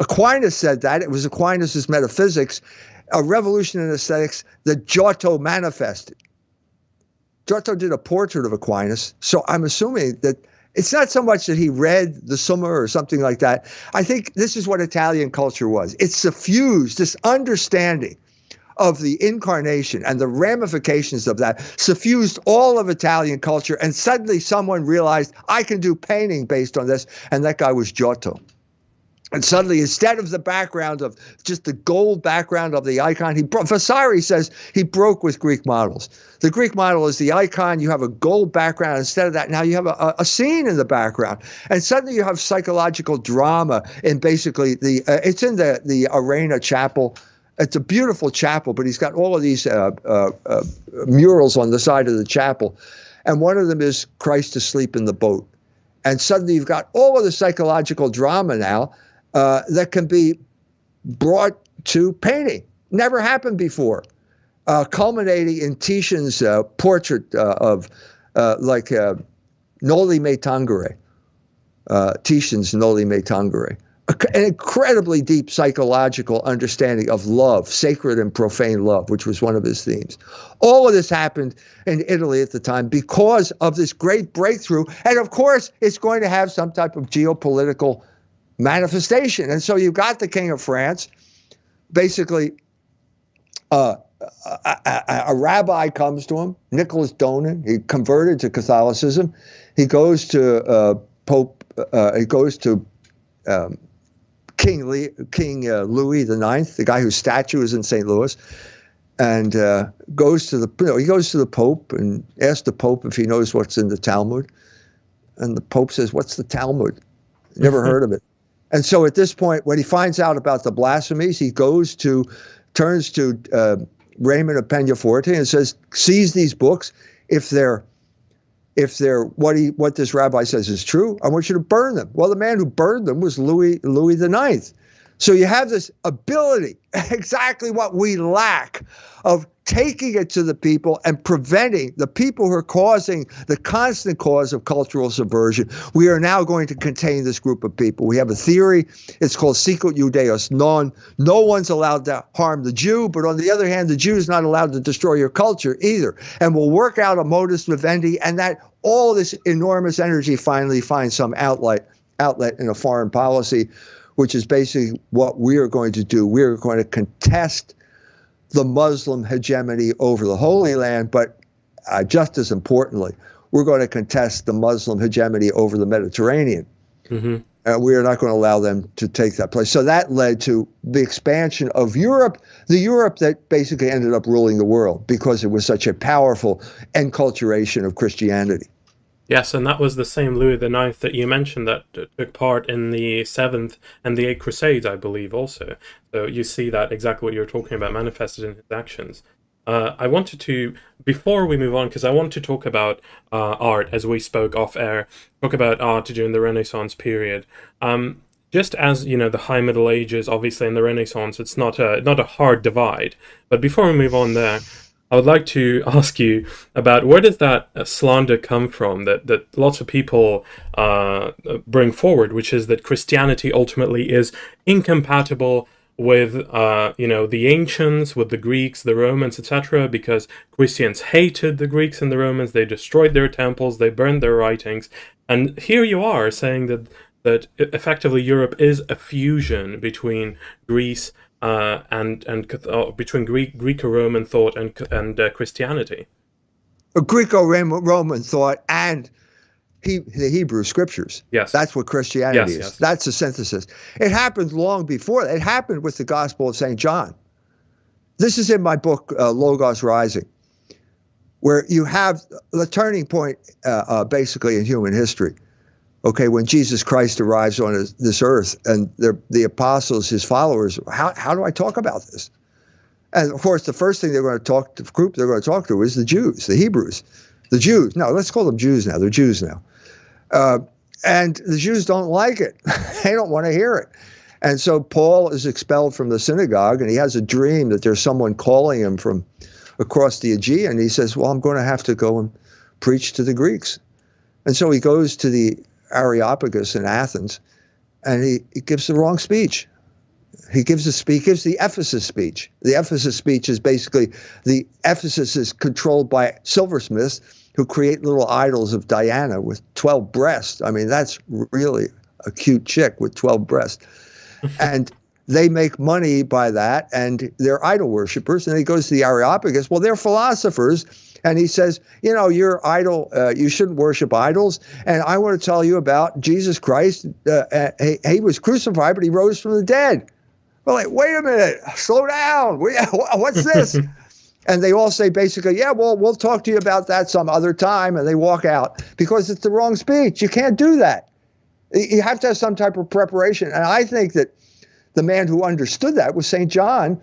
Aquinas said that. It was Aquinas' metaphysics, a revolution in aesthetics that Giotto manifested. Giotto did a portrait of Aquinas, so I'm assuming that it's not so much that he read the Summa or something like that. I think this is what Italian culture was. It suffused this understanding of the incarnation and the ramifications of that suffused all of Italian culture. And suddenly someone realized I can do painting based on this. And that guy was Giotto. And suddenly, instead of the background of just the gold background of the icon, he Vasari says he broke with Greek models. The Greek model is the icon. You have a gold background. Instead of that, now you have a, a scene in the background, and suddenly you have psychological drama in basically the. Uh, it's in the the Arena Chapel. It's a beautiful chapel, but he's got all of these uh, uh, uh murals on the side of the chapel, and one of them is Christ asleep in the boat, and suddenly you've got all of the psychological drama now uh, that can be brought to painting. Never happened before. Uh, culminating in Titian's uh, portrait uh, of uh, like Noli Me Tangere, Titian's Noli Me Tangere. An incredibly deep psychological understanding of love, sacred and profane love, which was one of his themes. All of this happened in Italy at the time because of this great breakthrough. And of course, it's going to have some type of geopolitical manifestation. And so you've got the King of France, basically, uh, a, a, a, rabbi comes to him, Nicholas Donin. He converted to Catholicism. He goes to uh, Pope. Uh, he goes to um, King King uh, Louis IX, the guy whose statue is in St. Louis, and uh, goes to the. You know, he goes to the Pope and asks the Pope if he knows what's in the Talmud, and the Pope says, "What's the Talmud?" Never heard of it. And so at this point, when he finds out about the blasphemies, he goes to, turns to uh, Raymond of Peñaforte and says, seize these books. If they're, if they're what he what this rabbi says is true, I want you to burn them. Well, the man who burned them was Louis Louis the Ninth. So you have this ability, exactly what we lack, of taking it to the people and preventing the people who are causing the constant cause of cultural subversion. We are now going to contain this group of people. We have a theory. It's called Sicut Judaeis Non. No one's allowed to harm the Jew, but on the other hand, the Jew is not allowed to destroy your culture either. And we'll work out a modus vivendi, and that all this enormous energy finally finds some outlet outlet in a foreign policy, which is basically what we are going to do. We are going to contest the Muslim hegemony over the Holy Land, but uh, just as importantly, we're going to contest the Muslim hegemony over the Mediterranean. Mm-hmm. And we are not going to allow them to take that place. So that led to the expansion of Europe, the Europe that basically ended up ruling the world because it was such a powerful enculturation of Christianity. Yes, and that was the same Louis IX that you mentioned that took part in the Seventh and the Eight Crusades, I believe, also. So you see that exactly what you're talking about manifested in his actions. Uh, I wanted to, before we move on, because I want to talk about uh, art as we spoke off air, talk about art during the Renaissance period. Um, just as you know, the High Middle Ages, obviously, in the Renaissance, it's not a not a hard divide. But before we move on there, I would like to ask you about where does that slander come from that, that lots of people uh, bring forward, which is that Christianity ultimately is incompatible with uh, you know the ancients, with the Greeks, the Romans, etc. Because Christians hated the Greeks and the Romans, they destroyed their temples, they burned their writings, and here you are saying that that effectively Europe is a fusion between Greece uh, and and uh, between Greek Greco-Roman thought and and uh, Christianity. A Greco-Roman thought and he, the Hebrew scriptures. Yes. That's what Christianity yes, is. Yes. That's a synthesis. It happened long before. It happened with the Gospel of St. John. This is in my book, uh, Logos Rising, where you have the turning point uh, uh, basically in human history. Okay, when Jesus Christ arrives on his, this earth and the apostles, his followers, how, how do I talk about this? And of course, the first thing they're going to talk to the group they're going to talk to is the Jews, the Hebrews, the Jews. No, let's call them Jews now. They're Jews now. Uh, and the Jews don't like it. they don't want to hear it. And so Paul is expelled from the synagogue and he has a dream that there's someone calling him from across the Aegean. He says, Well, I'm going to have to go and preach to the Greeks. And so he goes to the Areopagus in Athens and he, he gives the wrong speech. He gives a speech, gives the Ephesus speech. The Ephesus speech is basically the Ephesus is controlled by silversmiths who create little idols of Diana with 12 breasts. I mean, that's really a cute chick with 12 breasts. and they make money by that, and they're idol worshippers. And he goes to the Areopagus. Well, they're philosophers. And he says, you know, you're idol. Uh, you shouldn't worship idols. And I want to tell you about Jesus Christ. Uh, uh he, he was crucified, but he rose from the dead. Well, like, wait a minute, slow down. What's this? And they all say basically, yeah, well, we'll talk to you about that some other time. And they walk out because it's the wrong speech. You can't do that. You have to have some type of preparation. And I think that the man who understood that was St. John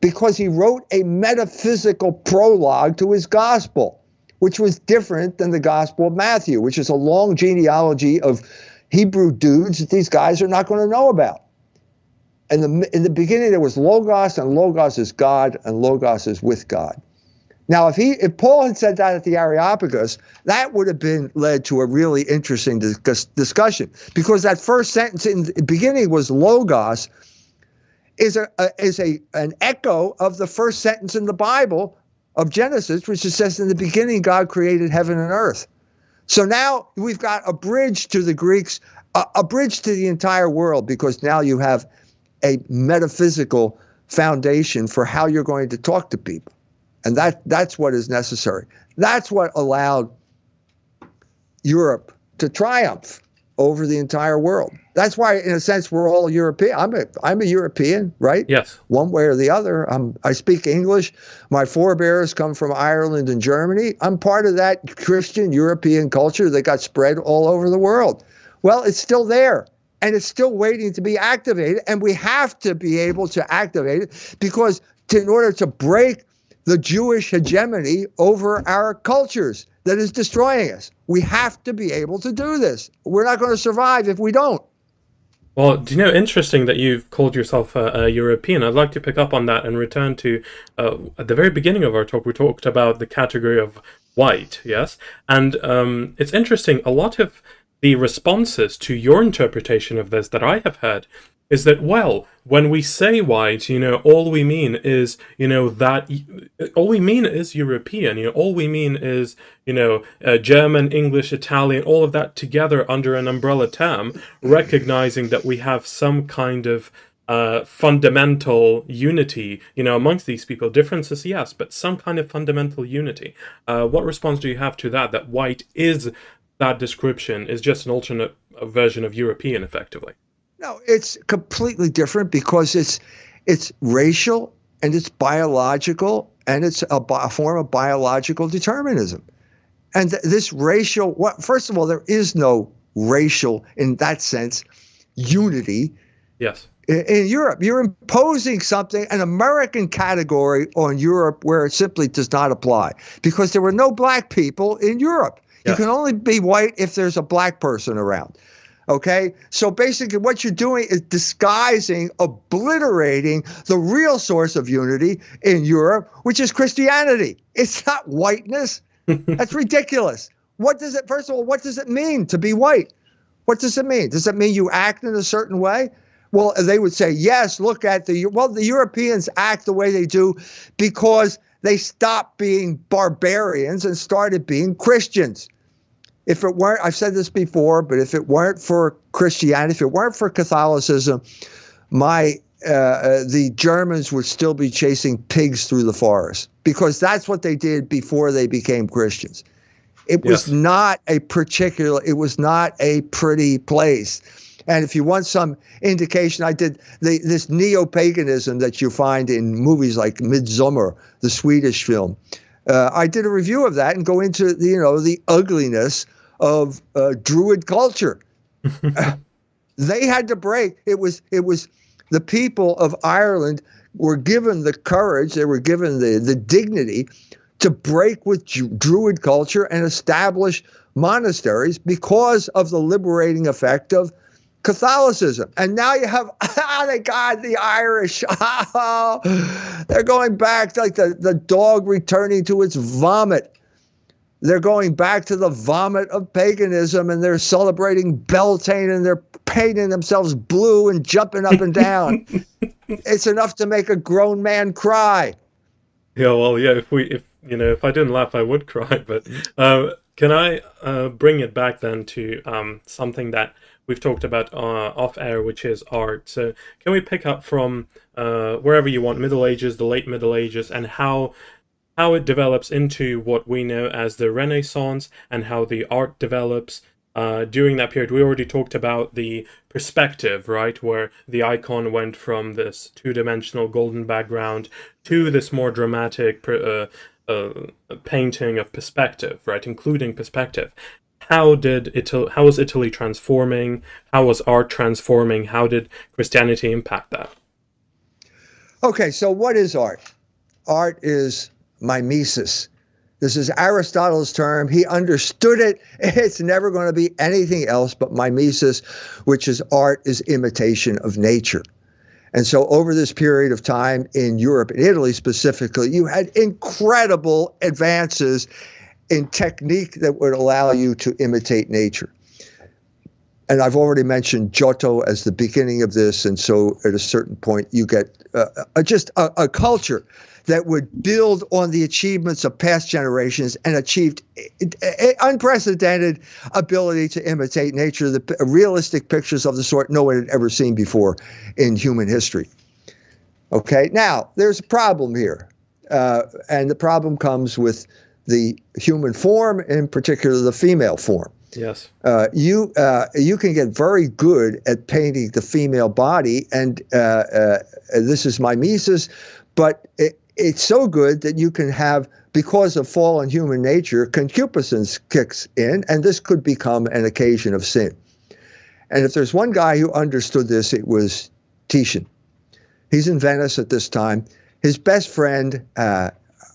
because he wrote a metaphysical prologue to his gospel, which was different than the gospel of Matthew, which is a long genealogy of Hebrew dudes that these guys are not going to know about. In the in the beginning there was logos and logos is god and logos is with god. Now if he if paul had said that at the areopagus that would have been led to a really interesting discuss, discussion because that first sentence in the beginning was logos is a, a is a an echo of the first sentence in the bible of genesis which says in the beginning god created heaven and earth so now we've got a bridge to the greeks a, a bridge to the entire world because now you have a metaphysical foundation for how you're going to talk to people. And that that's what is necessary. That's what allowed Europe to triumph over the entire world. That's why, in a sense, we're all European. I'm a I'm a European, right? Yes. One way or the other. I'm I speak English. My forebears come from Ireland and Germany. I'm part of that Christian European culture that got spread all over the world. Well, it's still there and it's still waiting to be activated. And we have to be able to activate it because to, in order to break the Jewish hegemony over our cultures that is destroying us, we have to be able to do this. We're not going to survive if we don't. Well, do you know, interesting that you've called yourself a, a, European. I'd like to pick up on that and return to uh, at the very beginning of our talk, we talked about the category of white, yes? And um, it's interesting, a lot of the responses to your interpretation of this that I have heard is that, well, when we say white, you know, all we mean is, you know, that, all we mean is European, you know, all we mean is, you know, uh, German, English, Italian, all of that together under an umbrella term, recognizing that we have some kind of uh, fundamental unity, you know, amongst these people. Differences, yes, but some kind of fundamental unity. Uh, what response do you have to that? That white is that description is just an alternate version of European, effectively. No, it's completely different because it's it's racial and it's biological and it's a, a form of biological determinism. And th- this racial, what, first of all, there is no racial in that sense unity. Yes. In, in Europe, you're imposing something, an American category on Europe where it simply does not apply because there were no black people in Europe. You can only be white if there's a black person around. Okay. So basically, what you're doing is disguising, obliterating the real source of unity in Europe, which is Christianity. It's not whiteness. That's ridiculous. What does it, first of all, what does it mean to be white? What does it mean? Does it mean you act in a certain way? Well, they would say, yes, look at the, well, the Europeans act the way they do because they stopped being barbarians and started being Christians if it weren't, I've said this before, but if it weren't for Christianity, if it weren't for Catholicism, my uh, uh, the Germans would still be chasing pigs through the forest because that's what they did before they became Christians. It was yes. not a particular, it was not a pretty place. And if you want some indication, I did the, this neo paganism that you find in movies like Midsommar, the Swedish film. Uh, I did a review of that and go into the, you know the ugliness of uh, Druid culture. they had to break. It was it was the people of Ireland were given the courage, they were given the the dignity to break with Druid culture and establish monasteries because of the liberating effect of Catholicism. And now you have, oh, thank God, the Irish. Oh, they're going back like the, the dog returning to its vomit. They're going back to the vomit of paganism and they're celebrating Beltane and they're painting themselves blue and jumping up and down. it's enough to make a grown man cry. Yeah, well, yeah. If we, if you know, if I didn't laugh, I would cry. But uh, can I uh, bring it back then to um, something that we've talked about uh, off air, which is art? So can we pick up from uh, wherever you want, Middle Ages, the late Middle Ages, and how how it develops into what we know as the Renaissance and how the art develops uh, during that period. We already talked about the perspective, right, where the icon went from this two-dimensional golden background to this more dramatic uh, uh, painting of perspective, right, including perspective. How did Italy? How was Italy transforming? How was art transforming? How did Christianity impact that? Okay, so what is art? Art is mimesis. This is Aristotle's term. He understood it. It's never going to be anything else but mimesis, which is art is imitation of nature. And so, over this period of time in Europe, in Italy specifically, you had incredible advances in technique that would allow you to imitate nature. And I've already mentioned Giotto as the beginning of this. And so, at a certain point, you get uh, uh just a, a culture that would build on the achievements of past generations and achieved unprecedented ability to imitate nature, the realistic pictures of the sort no one had ever seen before in human history. Okay, now there's a problem here, uh, and the problem comes with the human form, in particular the female form. Yes. Uh, you uh, you can get very good at painting the female body, and uh, uh this is mimesis, but it, it's so good that you can have, because of fallen human nature, concupiscence kicks in, and this could become an occasion of sin. And if there's one guy who understood this, it was Titian. He's in Venice at this time. His best friend, uh,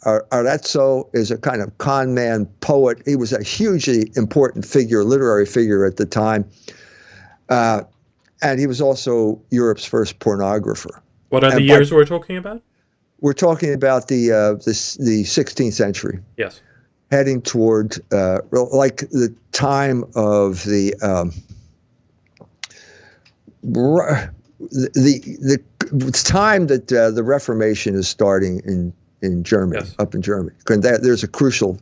Arezzo, is a kind of con man poet. He was a hugely important figure, literary figure at the time. Uh, and he was also Europe's first pornographer. What are the years by, we're talking about? we're talking about the uh, the the 16th century. Yes. Heading toward uh, like the time of the um, the the, the time that uh, the Reformation is starting in in Germany, yes. up in Germany. And that, there's a crucial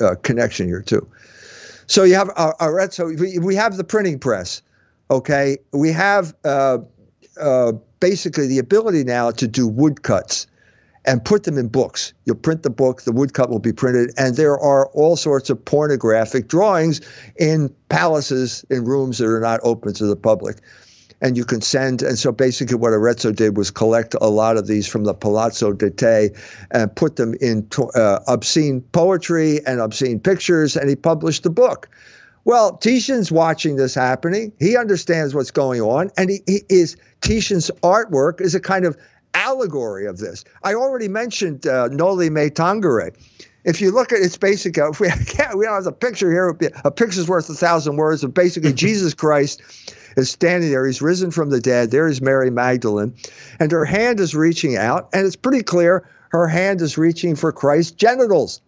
uh, connection here too. So you have uh, so We, we have the printing press. Okay, we have uh, uh, basically the ability now to do woodcuts and put them in books. You'll print the book, the woodcut will be printed, and there are all sorts of pornographic drawings in palaces, in rooms that are not open to the public. And you can send, and so basically what Arezzo did was collect a lot of these from the Palazzo de Te and put them in uh, obscene poetry and obscene pictures, and he published the book. Well, Titian's watching this happening. He understands what's going on, and he, he is Titian's artwork is a kind of allegory of this. I already mentioned uh, Noli Me Tangere. If you look at its basic, if we can't, we don't have the picture here. A picture's worth a thousand words. But basically, Jesus Christ is standing there. He's risen from the dead. There is Mary Magdalene, and her hand is reaching out, and it's pretty clear her hand is reaching for Christ's genitals.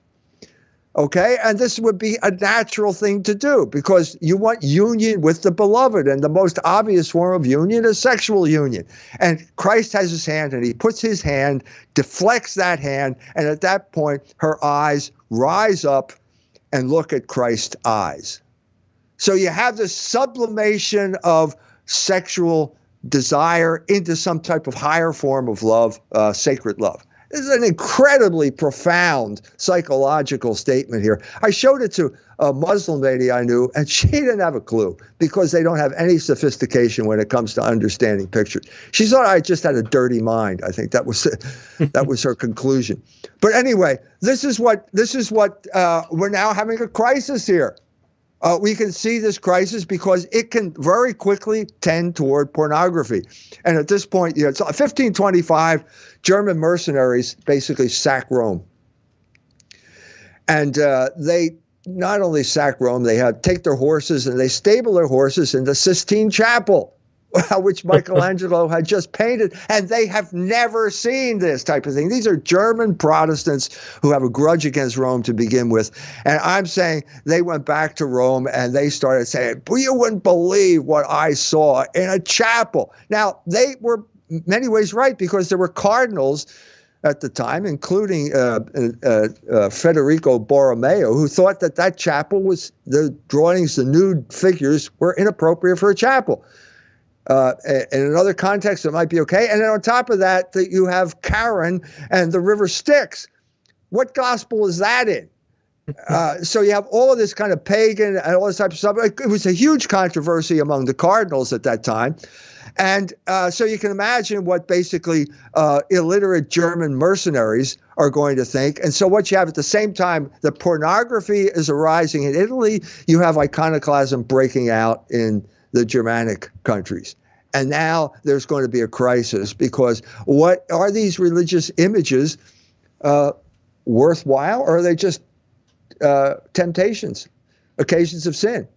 Okay, and this would be a natural thing to do because you want union with the beloved, and the most obvious form of union is sexual union. And Christ has his hand, and he puts his hand, deflects that hand, and at that point, her eyes rise up and look at Christ's eyes. So you have this sublimation of sexual desire into some type of higher form of love, uh, sacred love. This is an incredibly profound psychological statement here. I showed it to a Muslim lady I knew, and she didn't have a clue because they don't have any sophistication when it comes to understanding pictures. She thought I just had a dirty mind. I think that was that was her conclusion. But anyway, this is what this is what uh, we're now having a crisis here. Uh, we can see this crisis because it can very quickly tend toward pornography. And at this point, you know, it's 1525, German mercenaries basically sack Rome. And uh, they not only sack Rome, they have take their horses and they stable their horses in the Sistine Chapel. which Michelangelo had just painted, and they have never seen this type of thing. These are German Protestants who have a grudge against Rome to begin with. And I'm saying they went back to Rome and they started saying, You wouldn't believe what I saw in a chapel. Now, they were many ways right because there were cardinals at the time, including uh, uh, uh, Federico Borromeo, who thought that that chapel was the drawings, the nude figures were inappropriate for a chapel. Uh, in another context, it might be okay. And then on top of that, that you have Charon and the river Styx. What gospel is that in? Uh, so you have all of this kind of pagan and all this type of stuff. It was a huge controversy among the cardinals at that time. And uh, so you can imagine what basically uh, illiterate German mercenaries are going to think. And so what you have at the same time, the pornography is arising in Italy. You have iconoclasm breaking out in the Germanic countries. And now there's going to be a crisis because what are these religious images uh, worthwhile or are they just uh, temptations, occasions of sin?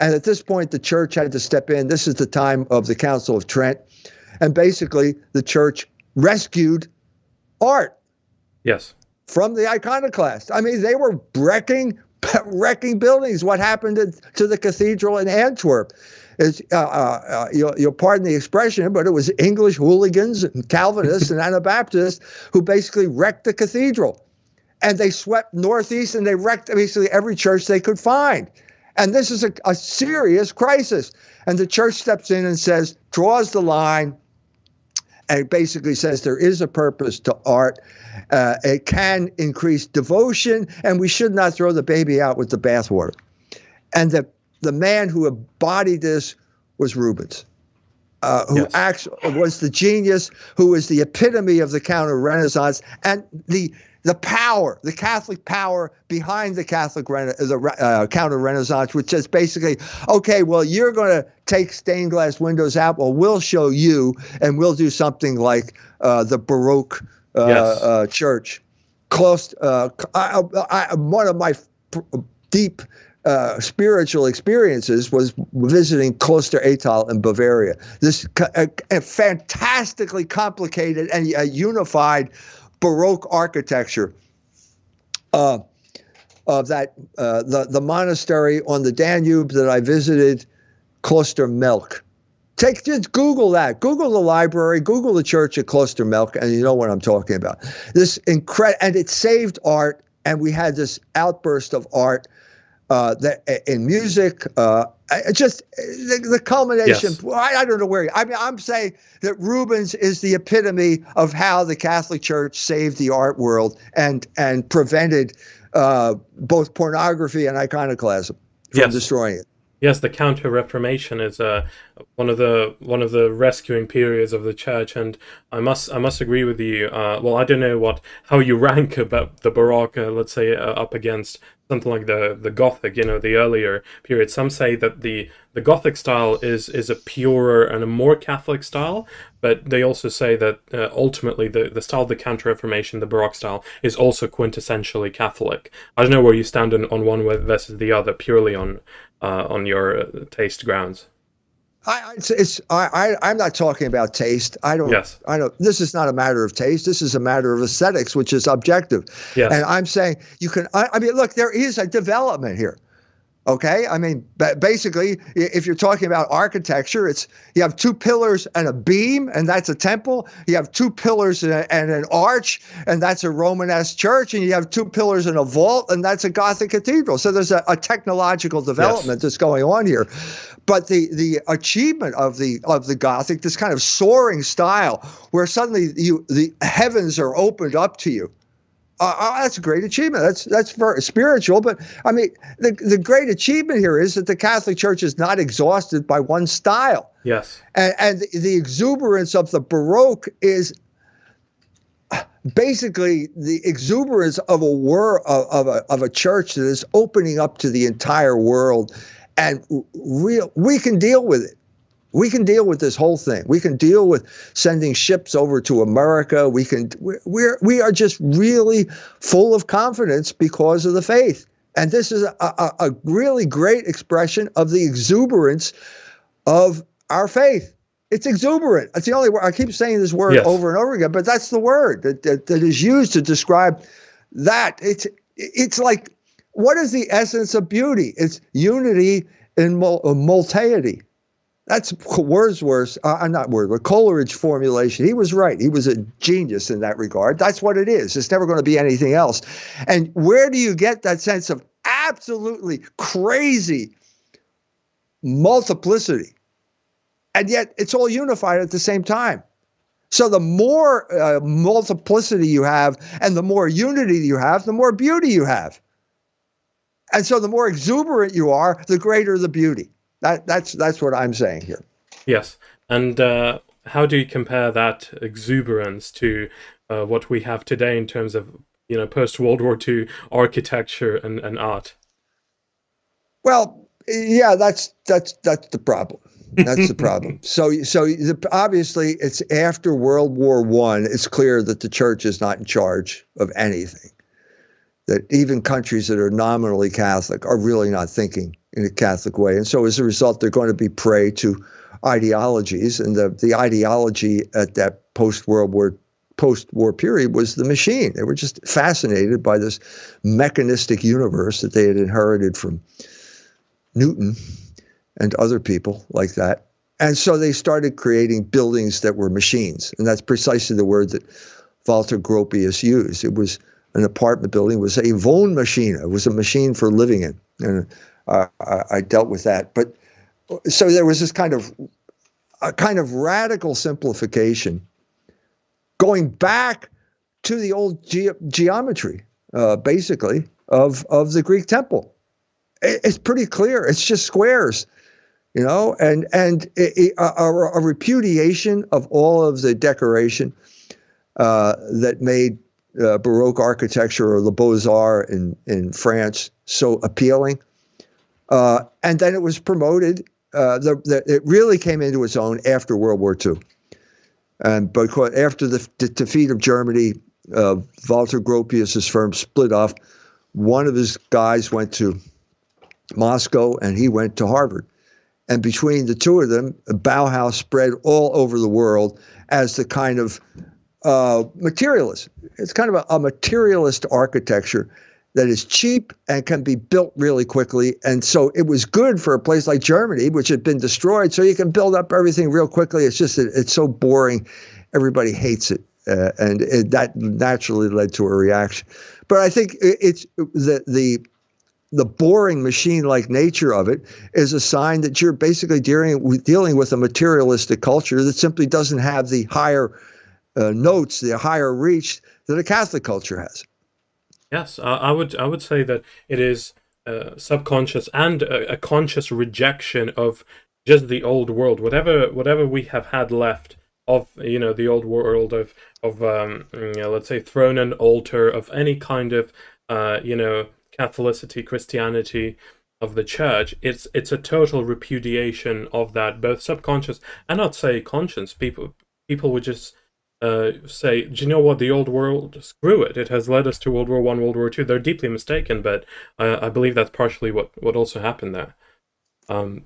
And at this point, the church had to step in. This is the time of the Council of Trent. And basically, the church rescued art. Yes. From the iconoclast. I mean, they were wrecking, wrecking buildings. What happened to, to the cathedral in Antwerp? Is, uh, uh, uh, you'll, you'll, pardon the expression, but it was English hooligans and Calvinists and Anabaptists who basically wrecked the cathedral. And they swept northeast and they wrecked basically every church they could find. And this is a, a serious crisis. And the church steps in and says, draws the line, and basically says there is a purpose to art. Uh, it can increase devotion, and we should not throw the baby out with the bathwater. And the the man who embodied this was Rubens, uh, who yes. actually was the genius, who was the epitome of the counter Renaissance and the the power, the Catholic power behind the Catholic the uh, counter Renaissance, which is basically, okay, well, you're going to take stained glass windows out. Well, we'll show you, and we'll do something like uh, the Baroque uh, yes. Uh, church. Close, uh, I, I, one of my deep uh, spiritual experiences was visiting Kloster Ettal in Bavaria. This fantastically complicated and a unified Baroque architecture uh, of that uh, the the monastery on the Danube that I visited, Kloster Melk. Take just Google that. Google the library. Google the church at Kloster Melk, and you know what I'm talking about. This incredible, and it saved art. And we had this outburst of art uh, the, in music, uh, just the, the culmination. Yes. I, I, don't know where. I mean, I'm saying that Rubens is the epitome of how the Catholic Church saved the art world and and prevented uh, both pornography and iconoclasm from yes. destroying it. Yes, the Counter Reformation is uh, one of the one of the rescuing periods of the church, and I must I must agree with you. Uh, well, I don't know what how you rank about the Baroque, uh, let's say, uh, up against something like the the Gothic, you know, the earlier period. Some say that the the Gothic style is is a purer and a more Catholic style, but they also say that uh, ultimately the the style of the Counter Reformation, the Baroque style, is also quintessentially Catholic. I don't know where you stand on, on one versus the other, purely on uh, on your uh, taste grounds. I, it's, it's I, I am not talking about taste. I don't. Yes. I don't. This is not a matter of taste. This is a matter of aesthetics, which is objective. Yes. And I'm saying you can. I, I mean, look, there is a development here. Okay, I mean, basically, if you're talking about architecture, it's you have two pillars and a beam, and that's a temple. You have two pillars and, a, and an arch, and that's a Romanesque church. And you have two pillars and a vault, and that's a Gothic cathedral. So there's a, a technological development yes. that's going on here. But the the achievement of the of the Gothic, this kind of soaring style, where suddenly you the heavens are opened up to you uh, uh, that's a great achievement. That's that's very spiritual, but I mean, the the great achievement here is that the Catholic Church is not exhausted by one style. Yes, and and the, exuberance of the Baroque is basically the exuberance of a world of, of a of a church that is opening up to the entire world, and real we can deal with it we can deal with this whole thing. We can deal with sending ships over to America. We can we're we are just really full of confidence because of the faith. And this is a, a, a really great expression of the exuberance of our faith. It's exuberant. That's the only word I keep saying this word yes. over and over again, but that's the word that, that, that is used to describe that. It's it's like what is the essence of beauty? It's unity in mul- that's Wordsworth's, uh, not Wordsworth, Coleridge formulation. He was right. He was a genius in that regard. That's what it is. It's never going to be anything else. And where do you get that sense of absolutely crazy multiplicity? And yet it's all unified at the same time. So the more uh, multiplicity you have and the more unity you have, the more beauty you have. And so the more exuberant you are, the greater the beauty. That that's that's what I'm saying here. Yes, and uh, how do you compare that exuberance to uh, what we have today in terms of you know post World War II architecture and, and art? Well, yeah, that's that's that's the problem. That's the problem. So, so the, obviously, it's after World War One. It's clear that the church is not in charge of anything. That even countries that are nominally Catholic are really not thinking in a Catholic way. And so as a result, they're going to be prey to ideologies. And the, the ideology at that post World War post war period was the machine. They were just fascinated by this mechanistic universe that they had inherited from Newton and other people like that. And so they started creating buildings that were machines. And that's precisely the word that Walter Gropius used. It was an apartment building, was a Wohnmaschine. It was a machine for living in. And uh, I, I, dealt with that. But so there was this kind of a kind of radical simplification, going back to the old ge- geometry, uh, basically of of the Greek temple. It, it's pretty clear. It's just squares, you know, and and it, it, a, a, repudiation of all of the decoration uh, that made uh, Baroque architecture or the Beaux Arts in in France so appealing uh, and then it was promoted. Uh, the, the, it really came into its own after World War II. And because after the, the defeat of Germany, uh, Walter Gropius's firm split off. One of his guys went to Moscow and he went to Harvard. And between the two of them, Bauhaus spread all over the world as the kind of uh, materialist. It's kind of a, a materialist architecture that is cheap and can be built really quickly. And so it was good for a place like Germany, which had been destroyed. So you can build up everything real quickly. It's just that it's so boring. Everybody hates it. Uh, and it, that naturally led to a reaction. But I think it's the, the, the boring machine-like nature of it is a sign that you're basically dealing dealing with a materialistic culture that simply doesn't have the higher uh, notes, the higher reach that a Catholic culture has. Yes, I would I would say that it is uh, subconscious and a, a, conscious rejection of just the old world, whatever whatever we have had left of you know the old world of of um, you know, let's say throne and altar of any kind of uh, you know Catholicity, Christianity of the church. It's it's a total repudiation of that, both subconscious and not say conscious. People people would just uh, say, "Do you know what? The old world, screw it. It has led us to World War One, World War Two. They're deeply mistaken, but uh, I believe that's partially what what also happened there." Um,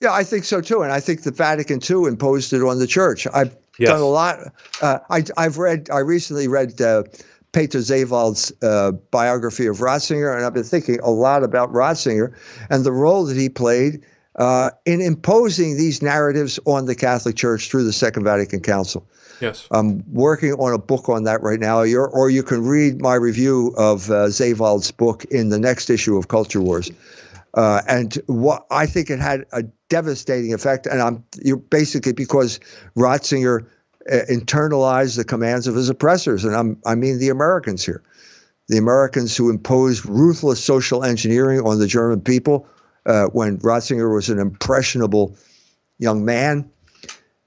yeah, I think so too, and I think the Vatican too imposed it on the church. I've yes. done a lot. Uh, I, have read. I recently read uh, Peter Seewald's uh, biography of Ratzinger, and I've been thinking a lot about Ratzinger and the role that he played uh, in imposing these narratives on the Catholic Church through the Second Vatican Council. Yes. I'm working on a book on that right now. You're, or you can read my review of uh, Seewald's book in the next issue of Culture Wars. Uh, and what I think it had a devastating effect, and I'm you basically because Ratzinger uh, internalized the commands of his oppressors, and I'm I mean the Americans here, the Americans who imposed ruthless social engineering on the German people uh, when Ratzinger was an impressionable young man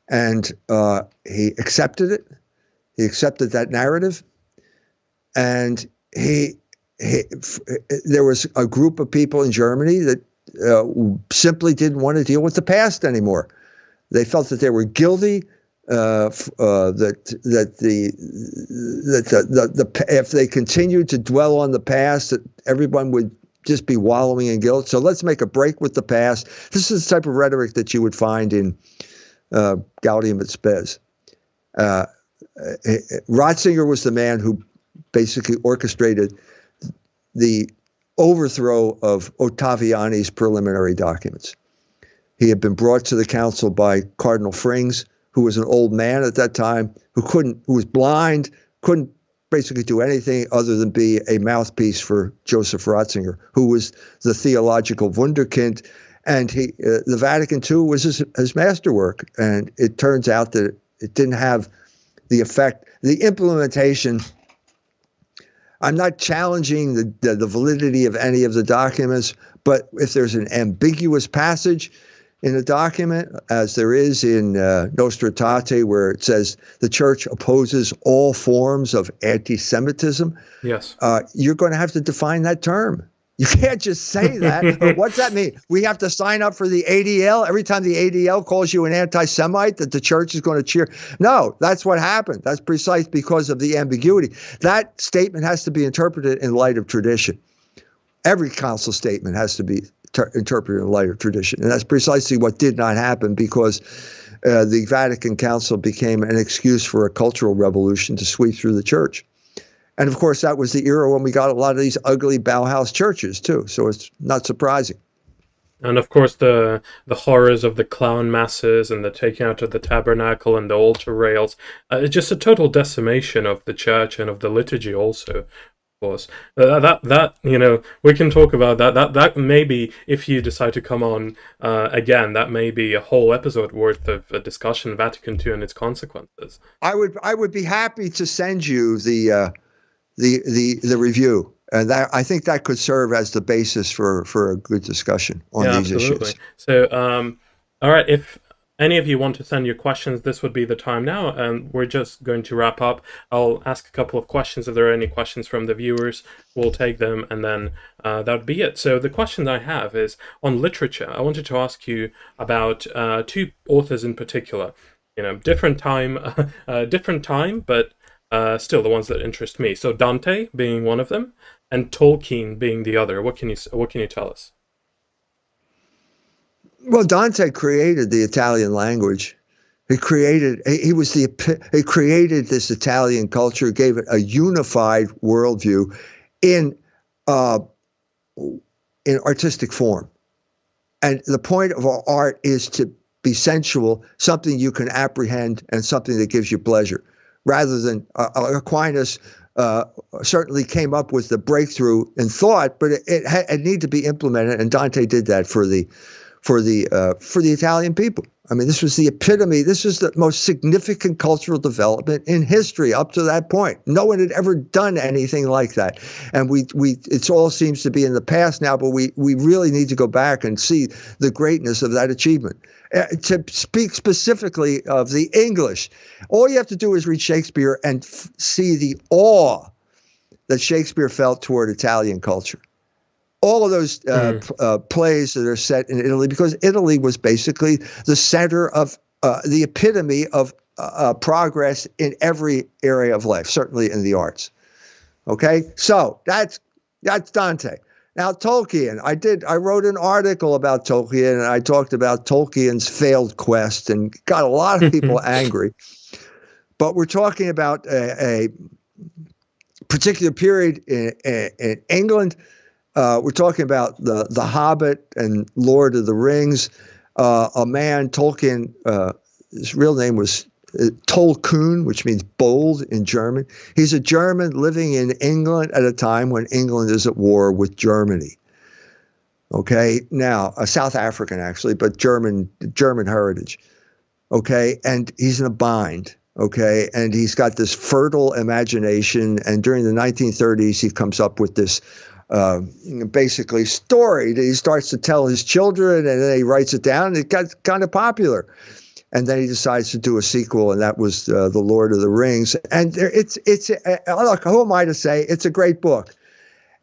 and uh, he accepted it. He accepted that narrative, and he, he f- there was a group of people in Germany that uh, simply didn't want to deal with the past anymore. They felt that they were guilty. Uh, uh, that that the that the, the, the if they continued to dwell on the past, that everyone would just be wallowing in guilt. So let's make a break with the past. This is the type of rhetoric that you would find in uh, Gaudium et Spes. Uh, Ratzinger was the man who basically orchestrated the overthrow of Ottaviani's preliminary documents. He had been brought to the council by Cardinal Frings, who was an old man at that time, who couldn't, who was blind, couldn't basically do anything other than be a mouthpiece for Joseph Ratzinger, who was the theological wunderkind and he uh, the Vatican II was his, his masterwork, and it turns out that it didn't have the effect. The implementation. I'm not challenging the, the, the validity of any of the documents, but if there's an ambiguous passage in a document, as there is in uh, Nostra Aetate, where it says the church opposes all forms of anti-Semitism, yes, uh, you're going to have to define that term. You can't just say that. What's that mean? We have to sign up for the ADL every time the ADL calls you an anti-Semite that the church is going to cheer. No, that's what happened. That's precise because of the ambiguity. That statement has to be interpreted in light of tradition. Every council statement has to be ter- interpreted in light of tradition, and that's precisely what did not happen because. Uh, the Vatican Council became an excuse for a cultural revolution to sweep through the church. And of course, that was the era when we got a lot of these ugly Bauhaus churches too. So it's not surprising. And of course, the the horrors of the clown masses and the taking out of the tabernacle and the altar rails. Uh, it's just a total decimation of the church and of the liturgy, also. Of course, uh, that that you know we can talk about that. That that maybe if you decide to come on uh, again, that may be a whole episode worth of a discussion Vatican II and its consequences. I would I would be happy to send you the uh, the the the review, and that I think that could serve as the basis for for a good discussion on yeah, these absolutely. issues. So, um, all right, if any of you want to send your questions, this would be the time now. And we're just going to wrap up. I'll ask a couple of questions. If there are any questions from the viewers, we'll take them, and then uh, that would be it. So the question that I have is on literature. I wanted to ask you about uh, two authors in particular. You know, different time, uh, different time, but uh, still the ones that interest me. So Dante being one of them, and Tolkien being the other. What can you What can you tell us? Well, Dante created the Italian language. He created. He was the. He created this Italian culture, gave it a unified worldview, in, uh, in artistic form. And the point of art is to be sensual, something you can apprehend, and something that gives you pleasure rather than uh, uh, Aquinas uh, certainly came up with the breakthrough in thought, but it, it, it needed to be implemented, and Dante did that for the for the uh, for the Italian people. I mean, this was the epitome. This was the most significant cultural development in history up to that point. No one had ever done anything like that, and we we it all seems to be in the past now. But we we really need to go back and see the greatness of that achievement. Uh, to speak specifically of the English, all you have to do is read Shakespeare and f- see the awe that Shakespeare felt toward Italian culture all of those uh, mm. uh, plays that are set in Italy, because Italy was basically the center of uh, the epitome of uh, uh, progress in every area of life, certainly in the arts. Okay, so that's that's Dante. Now Tolkien, I did I wrote an article about Tolkien and I talked about Tolkien's failed quest and got a lot of people angry. But we're talking about a, a particular period in, in, in England uh, we're talking about the the Hobbit and Lord of the Rings. Uh, a man Tolkien, uh, his real name was uh, Tolkien, which means bold in German. He's a German living in England at a time when England is at war with Germany. Okay, now a South African actually, but German German heritage. Okay, and he's in a bind. Okay, and he's got this fertile imagination. And during the 1930s, he comes up with this uh, basically story that he starts to tell his children, and then he writes it down. And it got kind of popular, and then he decides to do a sequel, and that was uh, the Lord of the Rings. And it's it's uh, look, who am I to say it's a great book.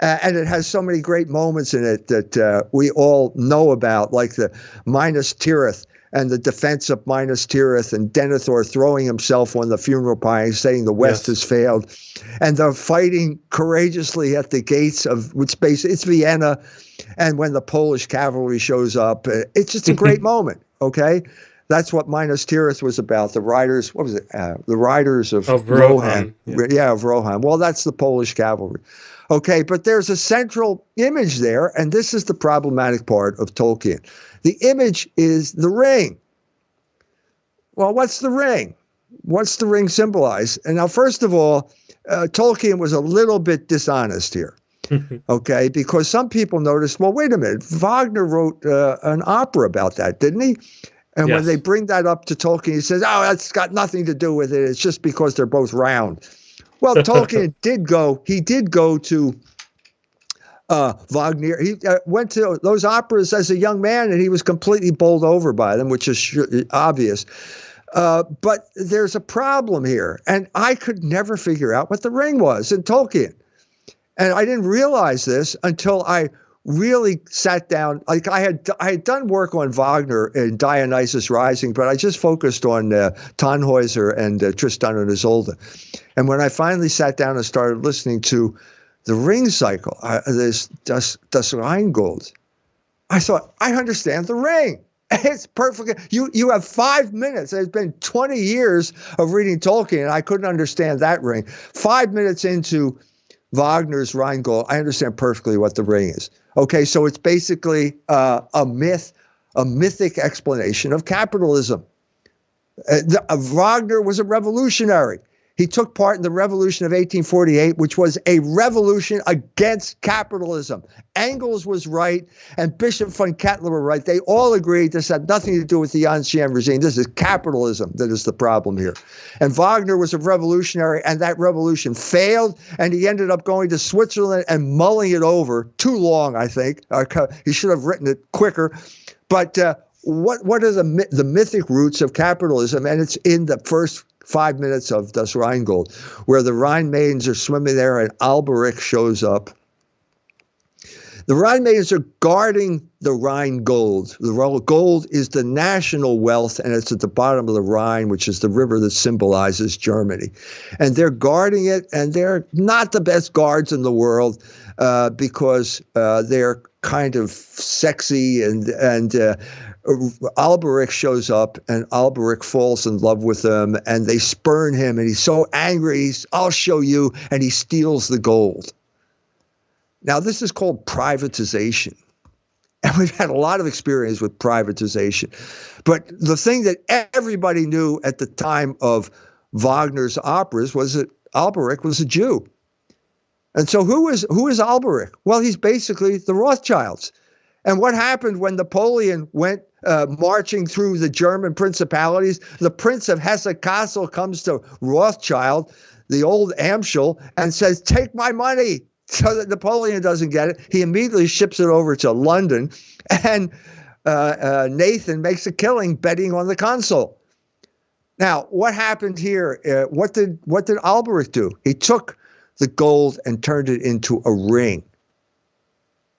Uh, and it has so many great moments in it that uh, we all know about, like the Minas Tirith and the defense of Minas Tirith and Denethor throwing himself on the funeral pyre, saying the West yes. has failed, and they're fighting courageously at the gates of which base it's Vienna, and when the Polish cavalry shows up, uh, it's just a great moment. Okay. That's what Minas Tirith was about. The riders, what was it? Uh, the riders of, of Rohan. Rohan. Yeah. yeah, of Rohan. Well, that's the Polish cavalry. Okay, but there's a central image there, and this is the problematic part of Tolkien. The image is the ring. Well, what's the ring? What's the ring symbolize? And now, first of all, uh, Tolkien was a little bit dishonest here. okay, because some people noticed, well, wait a minute, Wagner wrote uh, an opera about that, didn't he? And yes. when they bring that up to Tolkien, he says, oh, that's got nothing to do with it. It's just because they're both round. Well, Tolkien did go, he did go to uh, Wagner. He uh, went to those operas as a young man, and he was completely bowled over by them, which is sh- obvious. Uh, but there's a problem here, and I could never figure out what the ring was in Tolkien, and I didn't realize this until I really sat down. Like I had, I had done work on Wagner and Dionysos Rising, but I just focused on uh, Tannhäuser and uh, Tristan and Isolde. And when I finally sat down and started listening to the ring cycle, uh, this Das, das Rheingold. I thought, I understand the ring. It's perfect. You you have five minutes. It's been 20 years of reading Tolkien, and I couldn't understand that ring. Five minutes into Wagner's Rheingold, I understand perfectly what the ring is. Okay, so it's basically uh, a myth, a mythic explanation of capitalism. Uh, the, uh, Wagner was a revolutionary. He took part in the revolution of 1848, which was a revolution against capitalism. Engels was right, and Bishop von Ketteler were right. They all agreed this had nothing to do with the ancien regime. This is capitalism that is the problem here. And Wagner was a revolutionary, and that revolution failed, and he ended up going to Switzerland and mulling it over too long, I think. Uh, he should have written it quicker. But uh, what what are the the mythic roots of capitalism? And it's in the first five minutes of Das Rheingold, where the Rhine maidens are swimming there and Alberich shows up. The Rhine maidens are guarding the Rhine gold. The gold is the national wealth, and it's at the bottom of the Rhine, which is the river that symbolizes Germany. And they're guarding it, and they're not the best guards in the world uh, because uh, they're kind of sexy and and uh, Alberich shows up and Alberich falls in love with him and they spurn him and he's so angry. He's, I'll show you. And he steals the gold. Now, this is called privatization. And we've had a lot of experience with privatization. But the thing that everybody knew at the time of Wagner's operas was that Alberich was a Jew. And so who is who is Alberich? Well, he's basically the Rothschilds. And what happened when Napoleon went uh, marching through the German principalities? The Prince of Hesse-Kassel comes to Rothschild, the old Amschel, and says, Take my money. So that Napoleon doesn't get it. He immediately ships it over to London, and uh, uh, Nathan makes a killing betting on the consul. Now, what happened here? Uh, what did what did Alberich do? He took the gold and turned it into a ring.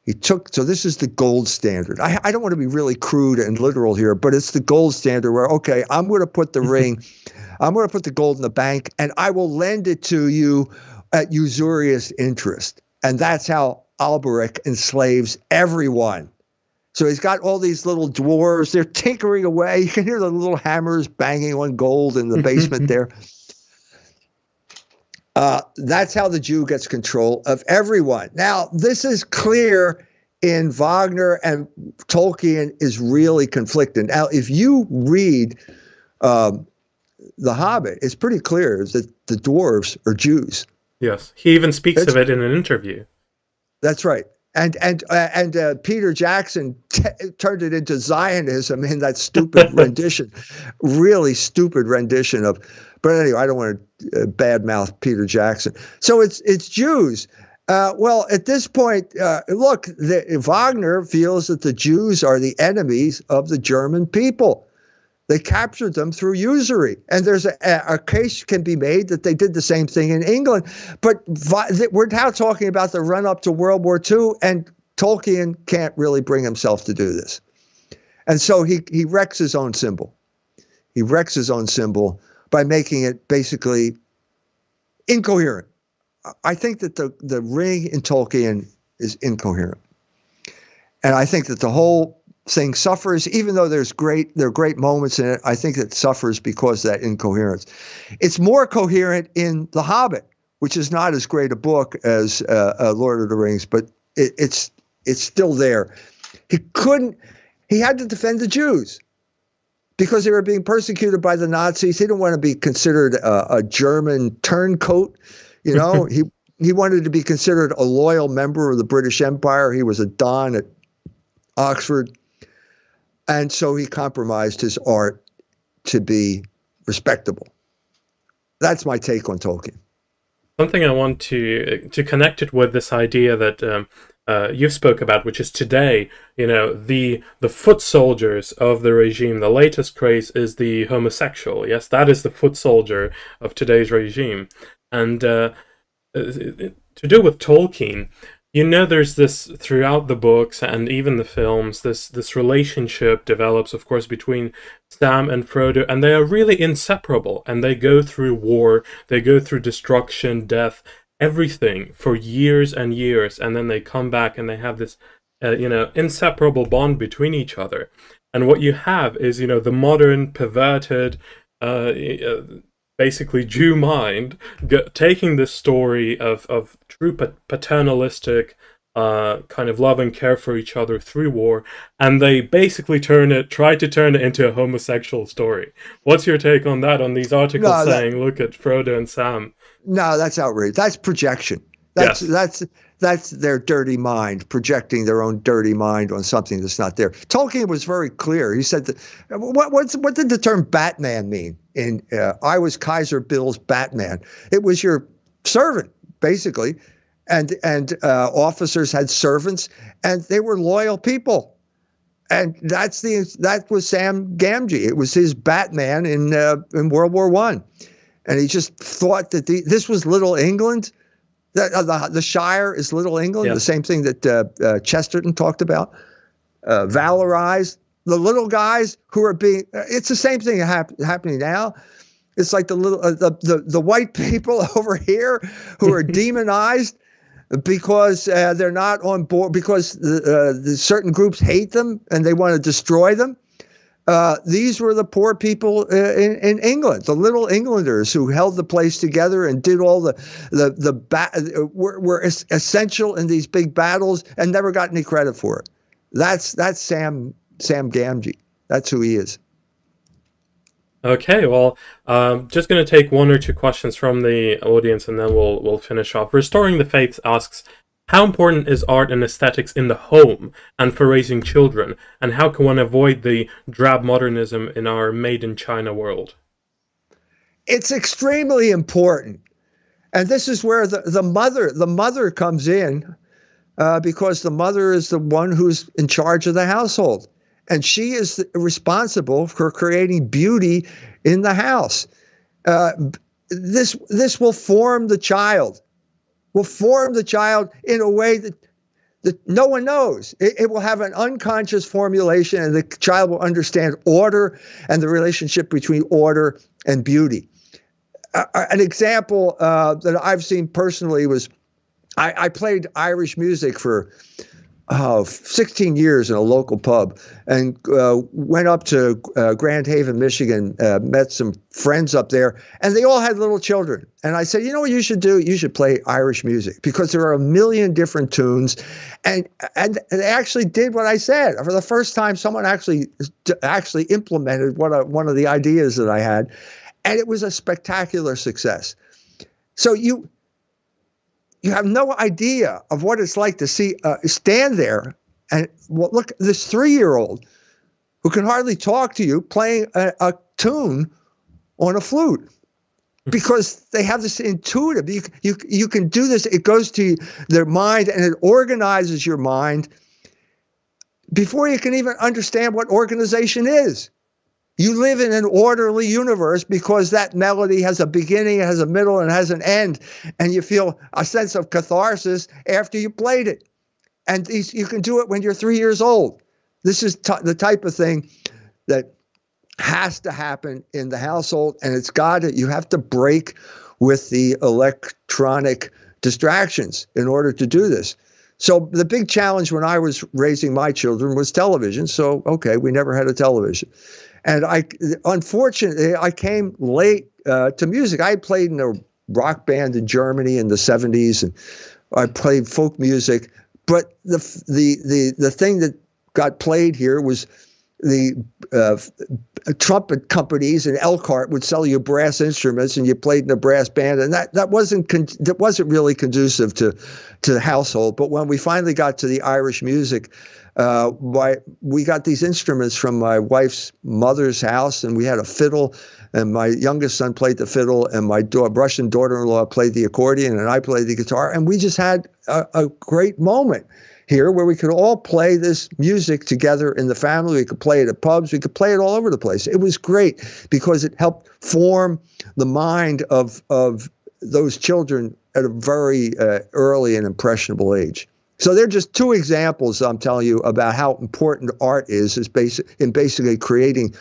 He took, so this is the gold standard. I, I don't want to be really crude and literal here, but it's the gold standard where, okay, I'm going to put the ring, I'm going to put the gold in the bank, and I will lend it to you at usurious interest. And that's how Alberich enslaves everyone. So he's got all these little dwarves. They're tinkering away. You can hear the little hammers banging on gold in the basement there. Uh, that's how the Jew gets control of everyone. Now, this is clear in Wagner and Tolkien is really conflicting. Now, if you read um, The Hobbit, it's pretty clear that the dwarves are Jews. Yes, he even speaks of it in an interview. That's right. And and uh, and uh, Peter Jackson t- turned it into Zionism in that stupid rendition, really stupid rendition of but anyway, I don't want to uh, badmouth Peter Jackson. So it's it's Jews. Uh, well, at this point, uh, look, the, Wagner feels that the Jews are the enemies of the German people. They captured them through usury, and there's a, a case can be made that they did the same thing in England. But we're now talking about the run up to World War II, and Tolkien can't really bring himself to do this, and so he he wrecks his own symbol. He wrecks his own symbol by making it basically incoherent. I think that the, the ring in Tolkien is incoherent. And I think that the whole thing suffers, even though there's great there are great moments in it, I think it suffers because of that incoherence. It's more coherent in The Hobbit, which is not as great a book as uh, uh, Lord of the Rings, but it, it's it's still there. He couldn't. He had to defend the Jews because they were being persecuted by the Nazis. He didn't want to be considered a, a German turncoat. You know, he he wanted to be considered a loyal member of the British Empire. He was a don at Oxford, and so he compromised his art to be respectable. That's my take on Tolkien. Something I want to to connect it with this idea that um, uh, you spoke about, which is today, you know, the the foot soldiers of the regime. The latest craze is the homosexual. Yes, that is the foot soldier of today's regime. And uh, uh to do with Tolkien, you know, there's this throughout the books and even the films. This this relationship develops, of course, between Sam and Frodo, and they are really inseparable. And they go through war, they go through destruction, death, everything for years and years, and then they come back and they have this, uh, you know, inseparable bond between each other. And what you have is, you know, the modern perverted, uh, uh basically Jew mind taking this story of of true paternalistic. Uh, kind of love and care for each other through war, and they basically turn it, try to turn it into a homosexual story. What's your take on that? On these articles no, that, saying, "Look at Frodo and Sam no, that's outrageous. That's projection. That's yes. that's that's their dirty mind projecting their own dirty mind on something that's not there. Tolkien was very clear. He said that what what's, what did the term Batman mean? In uh, I was Kaiser Bill's Batman. It was your servant basically, and and uh, officers had servants, and they were loyal people. And that's the that was Sam Gamgee. It was his Batman in uh, in World War One and he just thought that the, this was Little England. That uh, the, the Shire is Little England, the same thing that uh, uh, Chesterton talked about. Uh, valorized the little guys who are being. Uh, it's the same thing hap- happening now. It's like the little uh, the, the the white people over here who are demonized because uh, they're not on board because the, the certain groups hate them and they want to destroy them. Uh, these were the poor people uh, in, in, England, the little Englanders who held the place together and did all the the the ba- were, were essential in these big battles and never got any credit for it. That's that's Sam Sam Gamgee. That's who he is. Okay, well, um, just going to take one or two questions from the audience, and then we'll we'll finish off. Restoring the Faith asks, How important is art and aesthetics in the home and for raising children? And how can one avoid the drab modernism in our made in China world? It's extremely important. And this is where the, the mother the mother comes in uh, because the mother is the one who's in charge of the household. And she is responsible for creating beauty in the house. Uh, this this will form the child will form the child in a way that that no one knows. It, it, will have an unconscious formulation, and the child will understand order and the relationship between order and beauty. Uh, an example uh, that I've seen personally was I, I played Irish music for uh, 16 years in a local pub and uh, went up to uh, Grand Haven, Michigan, uh, met some friends up there, and they all had little children. And I said, you know what you should do? You should play Irish music because there are a million different tunes. And, and they actually did what I said. For the first time, someone actually actually implemented what a, one of the ideas that I had. And it was a spectacular success. So you you have no idea of what it's like to see uh, stand there and well, look this three-year-old who can hardly talk to you playing a, a tune on a flute because they have this intuitive you, you you can do this it goes to their mind and it organizes your mind before you can even understand what organization is you live in an orderly universe because that melody has a beginning, it has a middle, and has an end. And you feel a sense of catharsis after you played it. And these, you can do it when you're three years old. This is t- the type of thing that has to happen in the household. And it's got to, you have to break with the electronic distractions in order to do this. So the big challenge when I was raising my children was television. So, okay, we never had a television. And I, unfortunately, I came late uh, to music. I played in a rock band in Germany in the 70s, and I played folk music. But the the the the thing that got played here was the uh, trumpet companies and Elkhart would sell you brass instruments, and you played in a brass band, and that that wasn't con- that wasn't really conducive to to the household. But when we finally got to the Irish music, uh, my, we got these instruments from my wife's mother's house, and we had a fiddle, and my youngest son played the fiddle, and my da- Russian daughter-in-law played the accordion, and I played the guitar, and we just had a, a great moment here where we could all play this music together in the family. We could play it at pubs. We could play it all over the place. It was great because it helped form the mind of of those children at a very uh, early and impressionable age. So they're just two examples I'm telling you about how important art is, is basic in basically creating,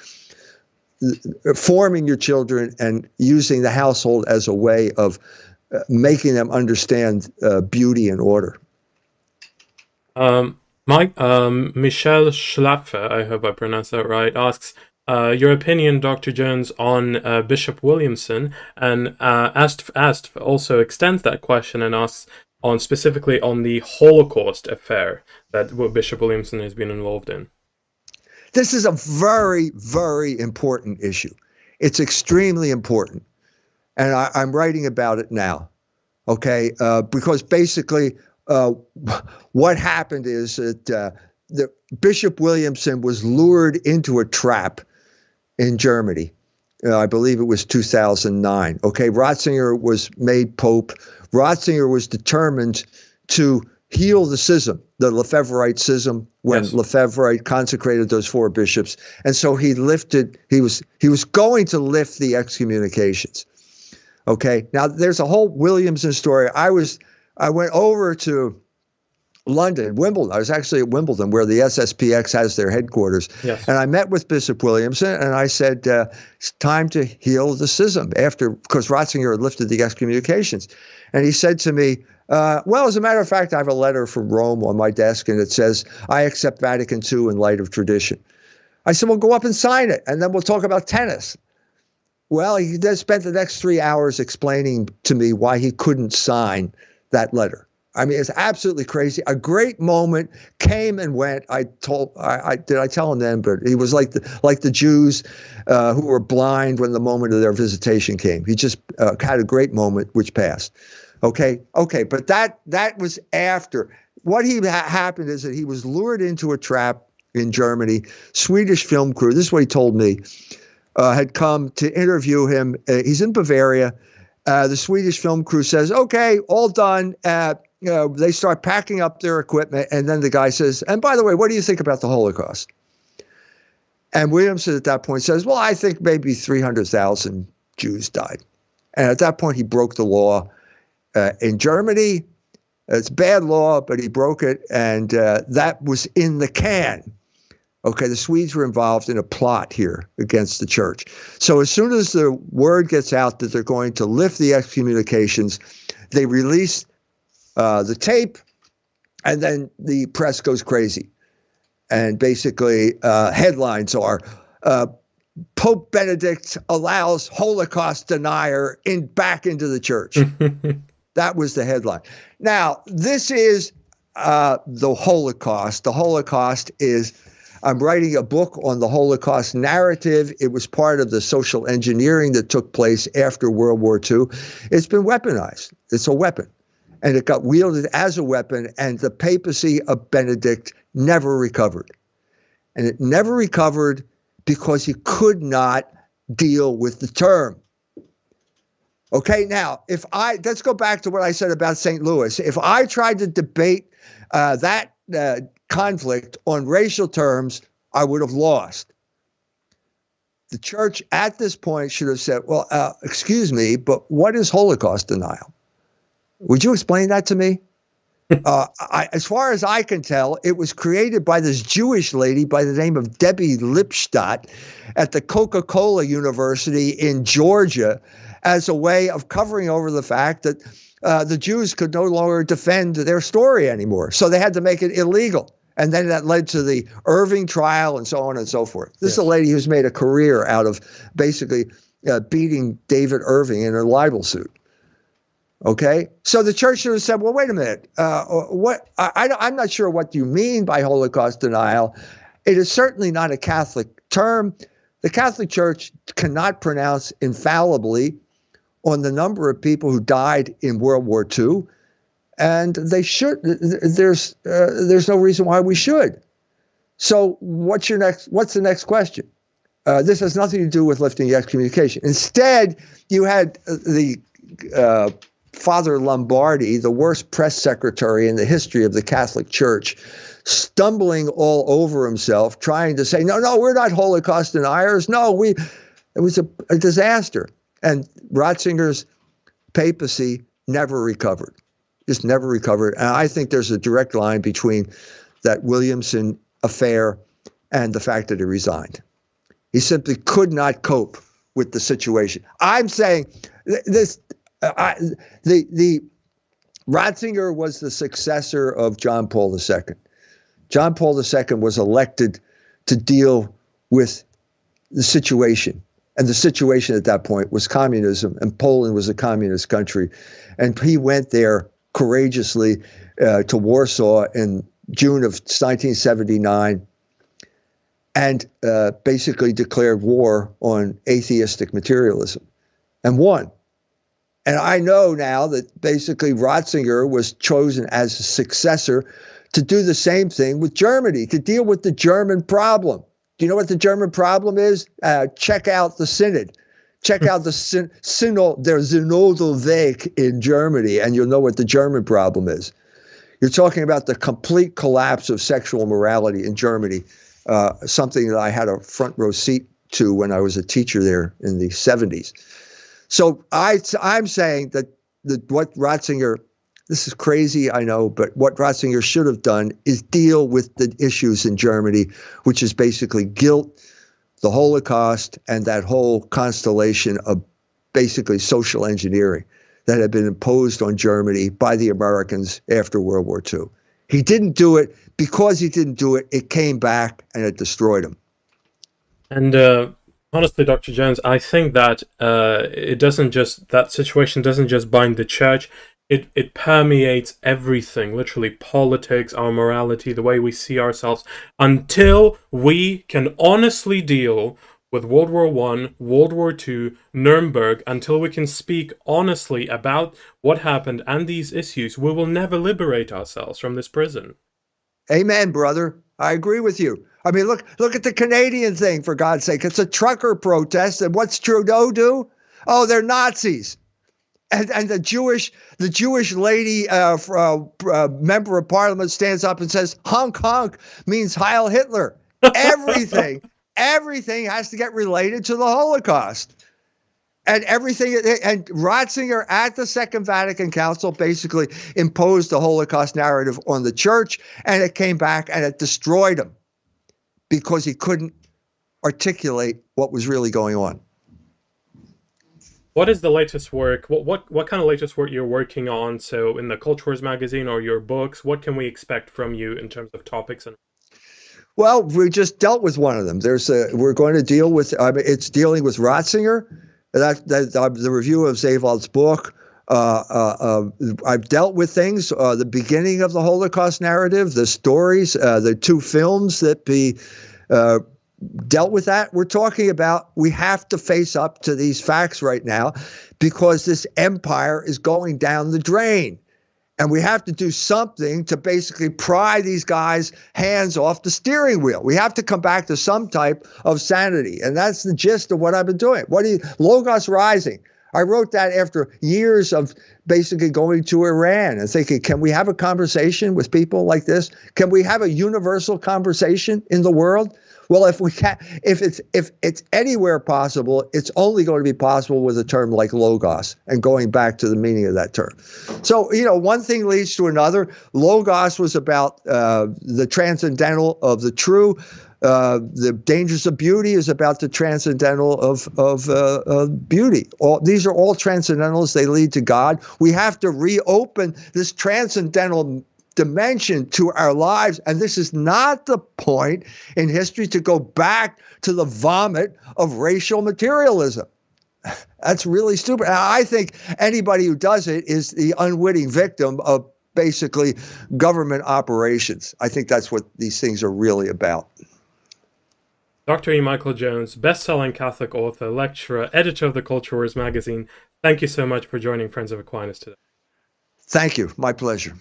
forming your children and using the household as a way of uh, making them understand uh, beauty and order. Um, Mike, um, Michelle Schlaffer, I hope I pronounced that right, asks, uh, your opinion, Dr. Jones, on uh, Bishop Williamson, and uh, asked asked also extends that question and asks on specifically on the Holocaust affair that Bishop Williamson has been involved in. This is a very, very important issue. It's extremely important. And I, am writing about it now. Okay. Uh, because basically, uh, what happened is that uh, the, Bishop Williamson was lured into a trap in Germany. Uh, I believe it was 2009. Okay. Ratzinger was made Pope. Ratzinger was determined to heal the schism, the Lefebvreite schism, when yes. Lefebvre consecrated those four bishops, and so he lifted. He was he was going to lift the excommunications. Okay, now there's a whole Williamson story. I was I went over to London, Wimbledon. I was actually at Wimbledon, where the SSPX has their headquarters. Yes. And I met with Bishop Williamson, and I said, uh, "It's time to heal the schism." After, because Ratzinger had lifted the excommunications, and he said to me, uh, "Well, as a matter of fact, I have a letter from Rome on my desk, and it says I accept Vatican II in light of tradition." I said, "Well, go up and sign it, and then we'll talk about tennis." Well, he then spent the next three hours explaining to me why he couldn't sign that letter I mean, it's absolutely crazy. A great moment came and went. I told, I, I did I tell him then, but he was like the like the Jews uh, who were blind when the moment of their visitation came. He just uh, had a great moment which passed. Okay, okay, but that that was after. What he ha- happened is that he was lured into a trap in Germany. Swedish film crew. This is what he told me. Uh, had come to interview him. Uh, he's in Bavaria. Uh, the Swedish film crew says, "Okay, all done." Uh, you know, they start packing up their equipment, and then the guy says, "And by the way, what do you think about the Holocaust?" And Williamson at that point says, "Well, I think maybe three hundred thousand Jews died." And at that point, he broke the law uh, in Germany. It's bad law, but he broke it, and uh, that was in the can. Okay, the Swedes were involved in a plot here against the church. So as soon as the word gets out that they're going to lift the excommunications, they release uh, the tape, and then the press goes crazy. And basically, uh, headlines are uh, Pope Benedict allows Holocaust denier in back into the church. that was the headline. Now, this is uh, the Holocaust. The Holocaust is I'm writing a book on the Holocaust narrative. It was part of the social engineering that took place after World War II. It's been weaponized, it's a weapon. And it got wielded as a weapon, and the papacy of Benedict never recovered. And it never recovered because he could not deal with the term. Okay, now, if I, let's go back to what I said about St. Louis. If I tried to debate uh, that uh, conflict on racial terms, I would have lost. The church at this point should have said, Well, uh, excuse me, but what is Holocaust denial? Would you explain that to me? Uh, I, as far as I can tell, it was created by this Jewish lady by the name of Debbie Lipstadt at the Coca Cola University in Georgia as a way of covering over the fact that uh, the Jews could no longer defend their story anymore. So they had to make it illegal. And then that led to the Irving trial and so on and so forth. This yes. is a lady who's made a career out of basically uh, beating David Irving in a libel suit. Okay, so the church should have said, "Well, wait a minute. Uh, what I, am not sure what you mean by Holocaust denial. It is certainly not a Catholic term. The Catholic Church cannot pronounce infallibly on the number of people who died in World War II, and they should. There's uh, there's no reason why we should. So what's your next? What's the next question? Uh, this has nothing to do with lifting the excommunication. Instead, you had the uh, Father Lombardi, the worst press secretary in the history of the Catholic Church, stumbling all over himself, trying to say, "No, no, we're not Holocaust deniers. No, we." It was a, a disaster. And Ratzinger's papacy never recovered, just never recovered. And I think there's a direct line between that Williamson affair and the fact that he resigned. He simply could not cope with the situation. I'm saying this. I, the the Ratzinger was the successor of John Paul II. John Paul II was elected to deal with the situation and the situation at that point was communism, and Poland was a communist country. And he went there courageously uh, to Warsaw in June of 1979 and uh, basically declared war on atheistic materialism and won. And I know now that basically Ratzinger was chosen as a successor to do the same thing with Germany, to deal with the German problem. Do you know what the German problem is? Uh, check out the Synod. Check hmm. out the syn- synod, their Synodal Weg in Germany, and you'll know what the German problem is. You're talking about the complete collapse of sexual morality in Germany, uh, something that I had a front row seat to when I was a teacher there in the 70s. So I, I'm saying that the, what Ratzinger this is crazy, I know, but what Ratzinger should have done is deal with the issues in Germany, which is basically guilt, the Holocaust, and that whole constellation of basically social engineering that had been imposed on Germany by the Americans after World War II. He didn't do it. Because he didn't do it, it came back and it destroyed him. And uh, honestly, Dr. Jones, I think that uh, it doesn't just, that situation doesn't just bind the church, it, it permeates everything, literally politics, our morality, the way we see ourselves, until we can honestly deal with World War One, World War Two, Nuremberg, until we can speak honestly about what happened and these issues, we will never liberate ourselves from this prison. Amen, brother. I agree with you. I mean, look look at the Canadian thing for God's sake. It's a trucker protest, and what's Trudeau do? Oh, they're Nazis and, and the Jewish the Jewish lady uh, uh, uh, member of parliament stands up and says honk honk means Heil Hitler. Everything everything has to get related to the Holocaust. And everything, and Ratzinger at the Second Vatican Council basically imposed the Holocaust narrative on the church, and it came back and it destroyed him because he couldn't articulate what was really going on. What is the latest work? What what what kind of latest work you're working on? So in the Cultures magazine or your books, what can we expect from you in terms of topics and? Well, we just dealt with one of them. There's a we're going to deal with. I mean, it's dealing with Ratzinger. That, that uh, the review of Seewald's book. Uh, uh, uh, I've dealt with things. Uh, the beginning of the Holocaust narrative, the stories, uh, the two films that be dealt with that. We're talking about we have to face up to these facts right now because this empire is going down the drain. And we have to do something to basically pry these guys' hands off the steering wheel. We have to come back to some type of sanity. And that's the gist of what I've been doing. What do you, Logos Rising? I wrote that after years of basically going to Iran and thinking, can we have a conversation with people like this? Can we have a universal conversation in the world? Well, if we can, if it's if it's anywhere possible, it's only going to be possible with a term like logos and going back to the meaning of that term. So you know, one thing leads to another. Logos was about uh, the transcendental of the true. Uh, the dangers of beauty is about the transcendental of of, uh, of beauty. All these are all transcendentals. They lead to God. We have to reopen this transcendental dimension to our lives. And this is not the point in history to go back to the vomit of racial materialism. That's really stupid. I think anybody who does it is the unwitting victim of basically government operations. I think that's what these things are really about. Dr. E. Michael Jones, best-selling Catholic author, lecturer, editor of the Culture Wars magazine. Thank you so much for joining Friends of Aquinas today. Thank you. My pleasure.